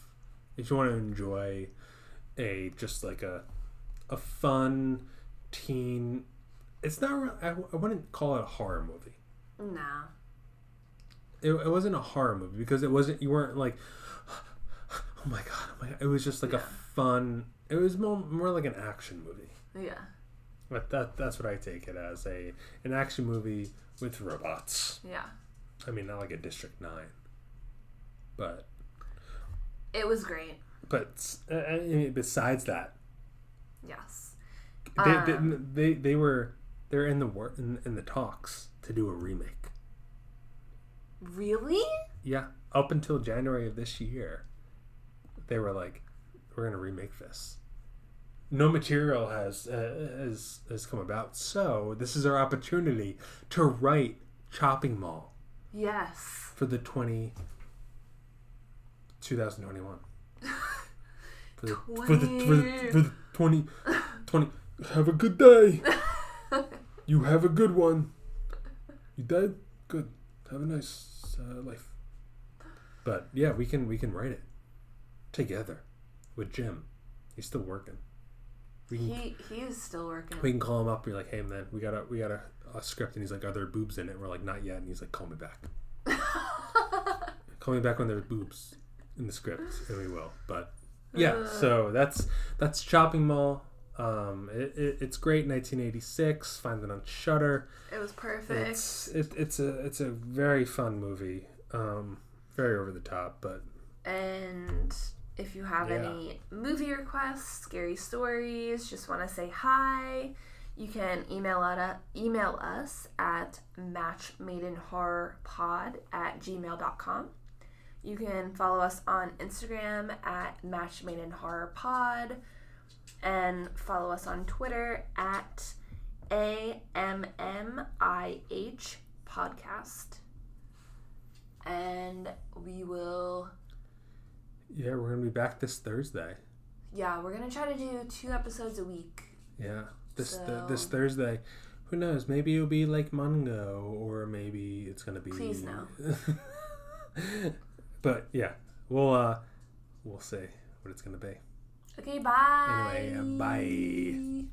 if you want to enjoy a just like a a fun teen, it's not. re- I, I wouldn't call it a horror movie. Nah. It, it wasn't a horror movie because it wasn't. You weren't like, oh my god, oh my god. It was just like a fun. It was more more like an action movie. Yeah. But that that's what I take it as a an action movie with robots. Yeah. I mean, not like a District Nine, but It was great. but uh, I mean, besides that, Yes. they, Um, they, they they were they're in the wor- in, in the talks to do a remake. Really? Yeah, up until January of this year, they were like, "We're gonna remake this." No material has uh, has has come about, so this is our opportunity to write Chopping Mall. Yes. for the 20 2021 (laughs) for the, for the, for the, for the 20 20 have a good day. (laughs) You have a good one. You dead good. Have a nice uh, life. But yeah we can we can write it together with jim he's still working we can, He he is still working. we can call him up. And be like, "Hey, man, we got a we got a, a script," and he's like, "Are there boobs in it?" And we're like, "Not yet." And he's like, "Call me back. (laughs) Call me back when there's boobs in the script, and we will." But yeah, so that's that's Chopping Mall. Um, it, it, it's great. 1986. Find it on Shudder. It was perfect. It's it, it's a it's a very fun movie. Um, very over the top, but And if you have Yeah. any movie requests, scary stories, just want to say hi, you can email at uh, email us at matchmadeinhorrorpod at gmail.com. You can follow us on Instagram at matchmadeinhorrorpod and follow us on Twitter at AMMIH podcast. And we will yeah, we're gonna be back this Thursday. Yeah, we're gonna try to do two episodes a week. Yeah, this th- this Thursday. Who knows? Maybe it'll be like Mungo, or maybe it's gonna be. Please no. (laughs) but yeah, we'll uh, we'll see what it's gonna be. Okay, bye. Anyway, uh, bye.